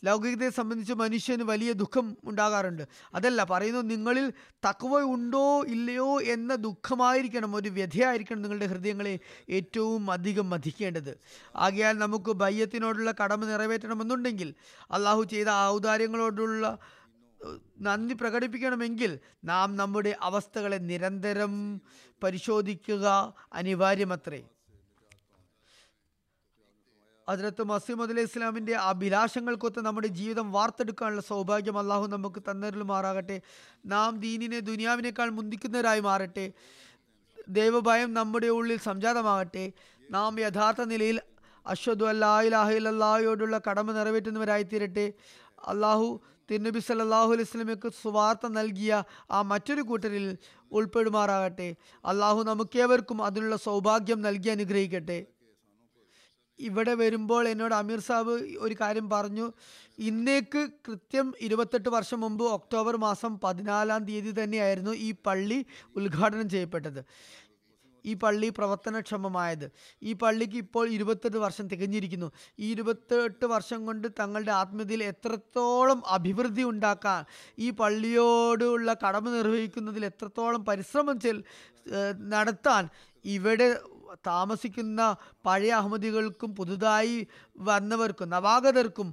ലൗകികതയെ സംബന്ധിച്ച് മനുഷ്യന് വലിയ ദുഃഖം ഉണ്ടാകാറുണ്ട്. അതല്ല പറയുന്നു നിങ്ങളിൽ തക്കവ ഉണ്ടോ ഇല്ലയോ എന്ന ദുഃഖമായിരിക്കണം ഒരു വ്യഥയായിരിക്കണം നിങ്ങളുടെ ഹൃദയങ്ങളെ ഏറ്റവും അധികം മതിക്കേണ്ടത്. ആകയാൽ നമുക്ക് ബയ്യത്തിനോടുള്ള കടമ നിറവേറ്റണമെന്നുണ്ടെങ്കിൽ അള്ളാഹു ചെയ്ത ഔദാര്യങ്ങളോടുള്ള നന്ദി പ്രകടിപ്പിക്കണമെങ്കിൽ നാം നമ്മുടെ അവസ്ഥകളെ നിരന്തരം പരിശോധിക്കുക അനിവാര്യമത്രേ. അതിനകത്ത് മസീമദ് അലൈഹി ഇസ്ലാമിന്റെ അഭിലാഷങ്ങൾക്കൊത്ത് നമ്മുടെ ജീവിതം വാർത്തെടുക്കാനുള്ള സൗഭാഗ്യം അള്ളാഹു നമുക്ക് തന്നരുളുമാറാകട്ടെ. നാം ദീനിനെ ദുനിയാവിനേക്കാൾ മുന്തിക്കുന്നവരായി മാറട്ടെ. ദൈവഭയം നമ്മുടെ ഉള്ളിൽ സംജാതമാകട്ടെ. നാം യഥാർത്ഥ നിലയിൽ അശ്വദ് അശ്വദു അല്ലാഹയോടുള്ള കടമ നിറവേറ്റുന്നവരായി തീരട്ടെ അള്ളാഹു തിരുനബി സല്ലാഹു അലൈഹി സ്വലമയ്ക്ക് സുവാർത്ത നൽകിയ ആ മറ്റൊരു കൂട്ടരിൽ ഉൾപ്പെടുമാറാകട്ടെ. അള്ളാഹു നമുക്കേവർക്കും അതിനുള്ള സൗഭാഗ്യം നൽകി അനുഗ്രഹിക്കട്ടെ. ഇവിടെ വരുമ്പോൾ എന്നോട് അമീർ സാബ് ഒരു കാര്യം പറഞ്ഞു. ഇന്നേക്ക് കൃത്യം ഇരുപത്തെട്ട് വർഷം മുമ്പ് ഒക്ടോബർ മാസം പതിനാലാം തീയതി തന്നെയായിരുന്നു ഈ പള്ളി ഉദ്ഘാടനം ചെയ്യപ്പെട്ടത്. ഈ പള്ളി പ്രവർത്തനക്ഷമമായത്. ഈ പള്ളിക്ക് ഇപ്പോൾ ഇരുപത്തെട്ട് വർഷം തികഞ്ഞിരിക്കുന്നു. ഈ ഇരുപത്തെട്ട് വർഷം കൊണ്ട് തങ്ങളുടെ ആത്മീയതയിൽ എത്രത്തോളം അഭിവൃദ്ധി ഉണ്ടാക്കാൻ ഈ പള്ളിയോടുള്ള കടമ നിർവഹിക്കുന്നതിൽ എത്രത്തോളം പരിശ്രമം ചെൽ നടത്താൻ ഇവിടെ താമസിക്കുന്ന പഴയ അഹമ്മദികൾക്കും പുതുതായി വന്നവർക്കും നവാഗതർക്കും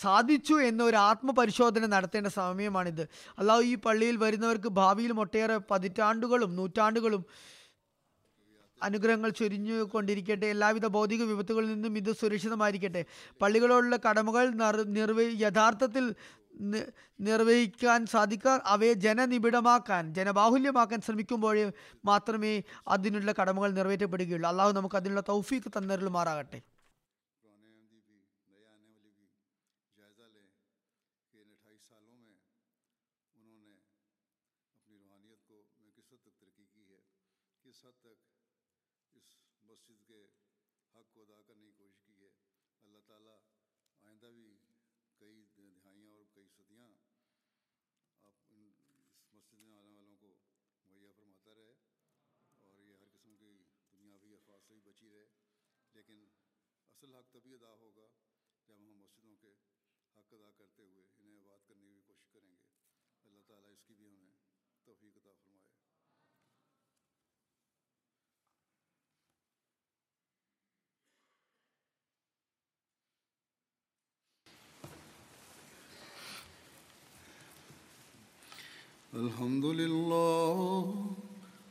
സാധിച്ചു എന്നൊരു ആത്മപരിശോധന നടത്തേണ്ട സമയമാണിത്. അല്ലാതെ ഈ പള്ളിയിൽ വരുന്നവർക്ക് ഭാവിയിൽ ഒട്ടേറെ പതിറ്റാണ്ടുകളും നൂറ്റാണ്ടുകളും അനുഗ്രഹങ്ങൾ ചൊരിഞ്ഞു കൊണ്ടിരിക്കട്ടെ. എല്ലാവിധ ഭൗതിക വിപത്തുകളിൽ നിന്നും ഇത് സുരക്ഷിതമായിരിക്കട്ടെ. പള്ളികളോടുള്ള കടമകൾ നിർ- നിർവഹി യഥാർത്ഥത്തിൽ നിർവഹിക്കാൻ സാധിക്കാൻ അവയെ ജനനിബിഡമാക്കാൻ ജനബാഹുല്യമാക്കാൻ ശ്രമിക്കുമ്പോഴേ മാത്രമേ അതിനുള്ള കടമകൾ നിറവേറ്റപ്പെടുകയുള്ളൂ. അള്ളാഹു നമുക്ക് അതിനുള്ള തൗഫീക്ക് തന്നരുളുമാറാകട്ടെ. سراسری بچی رہے۔ لیکن اصل حق تبھی ادا ہوگا جب ہم مسجدوں کے حق ادا کرتے ہوئے انہیں آباد کرنے کی کوشش کریں گے۔ اللہ تعالیٰ اس کی بھی ہمیں توفیق عطا فرمائے۔ الحمد للہ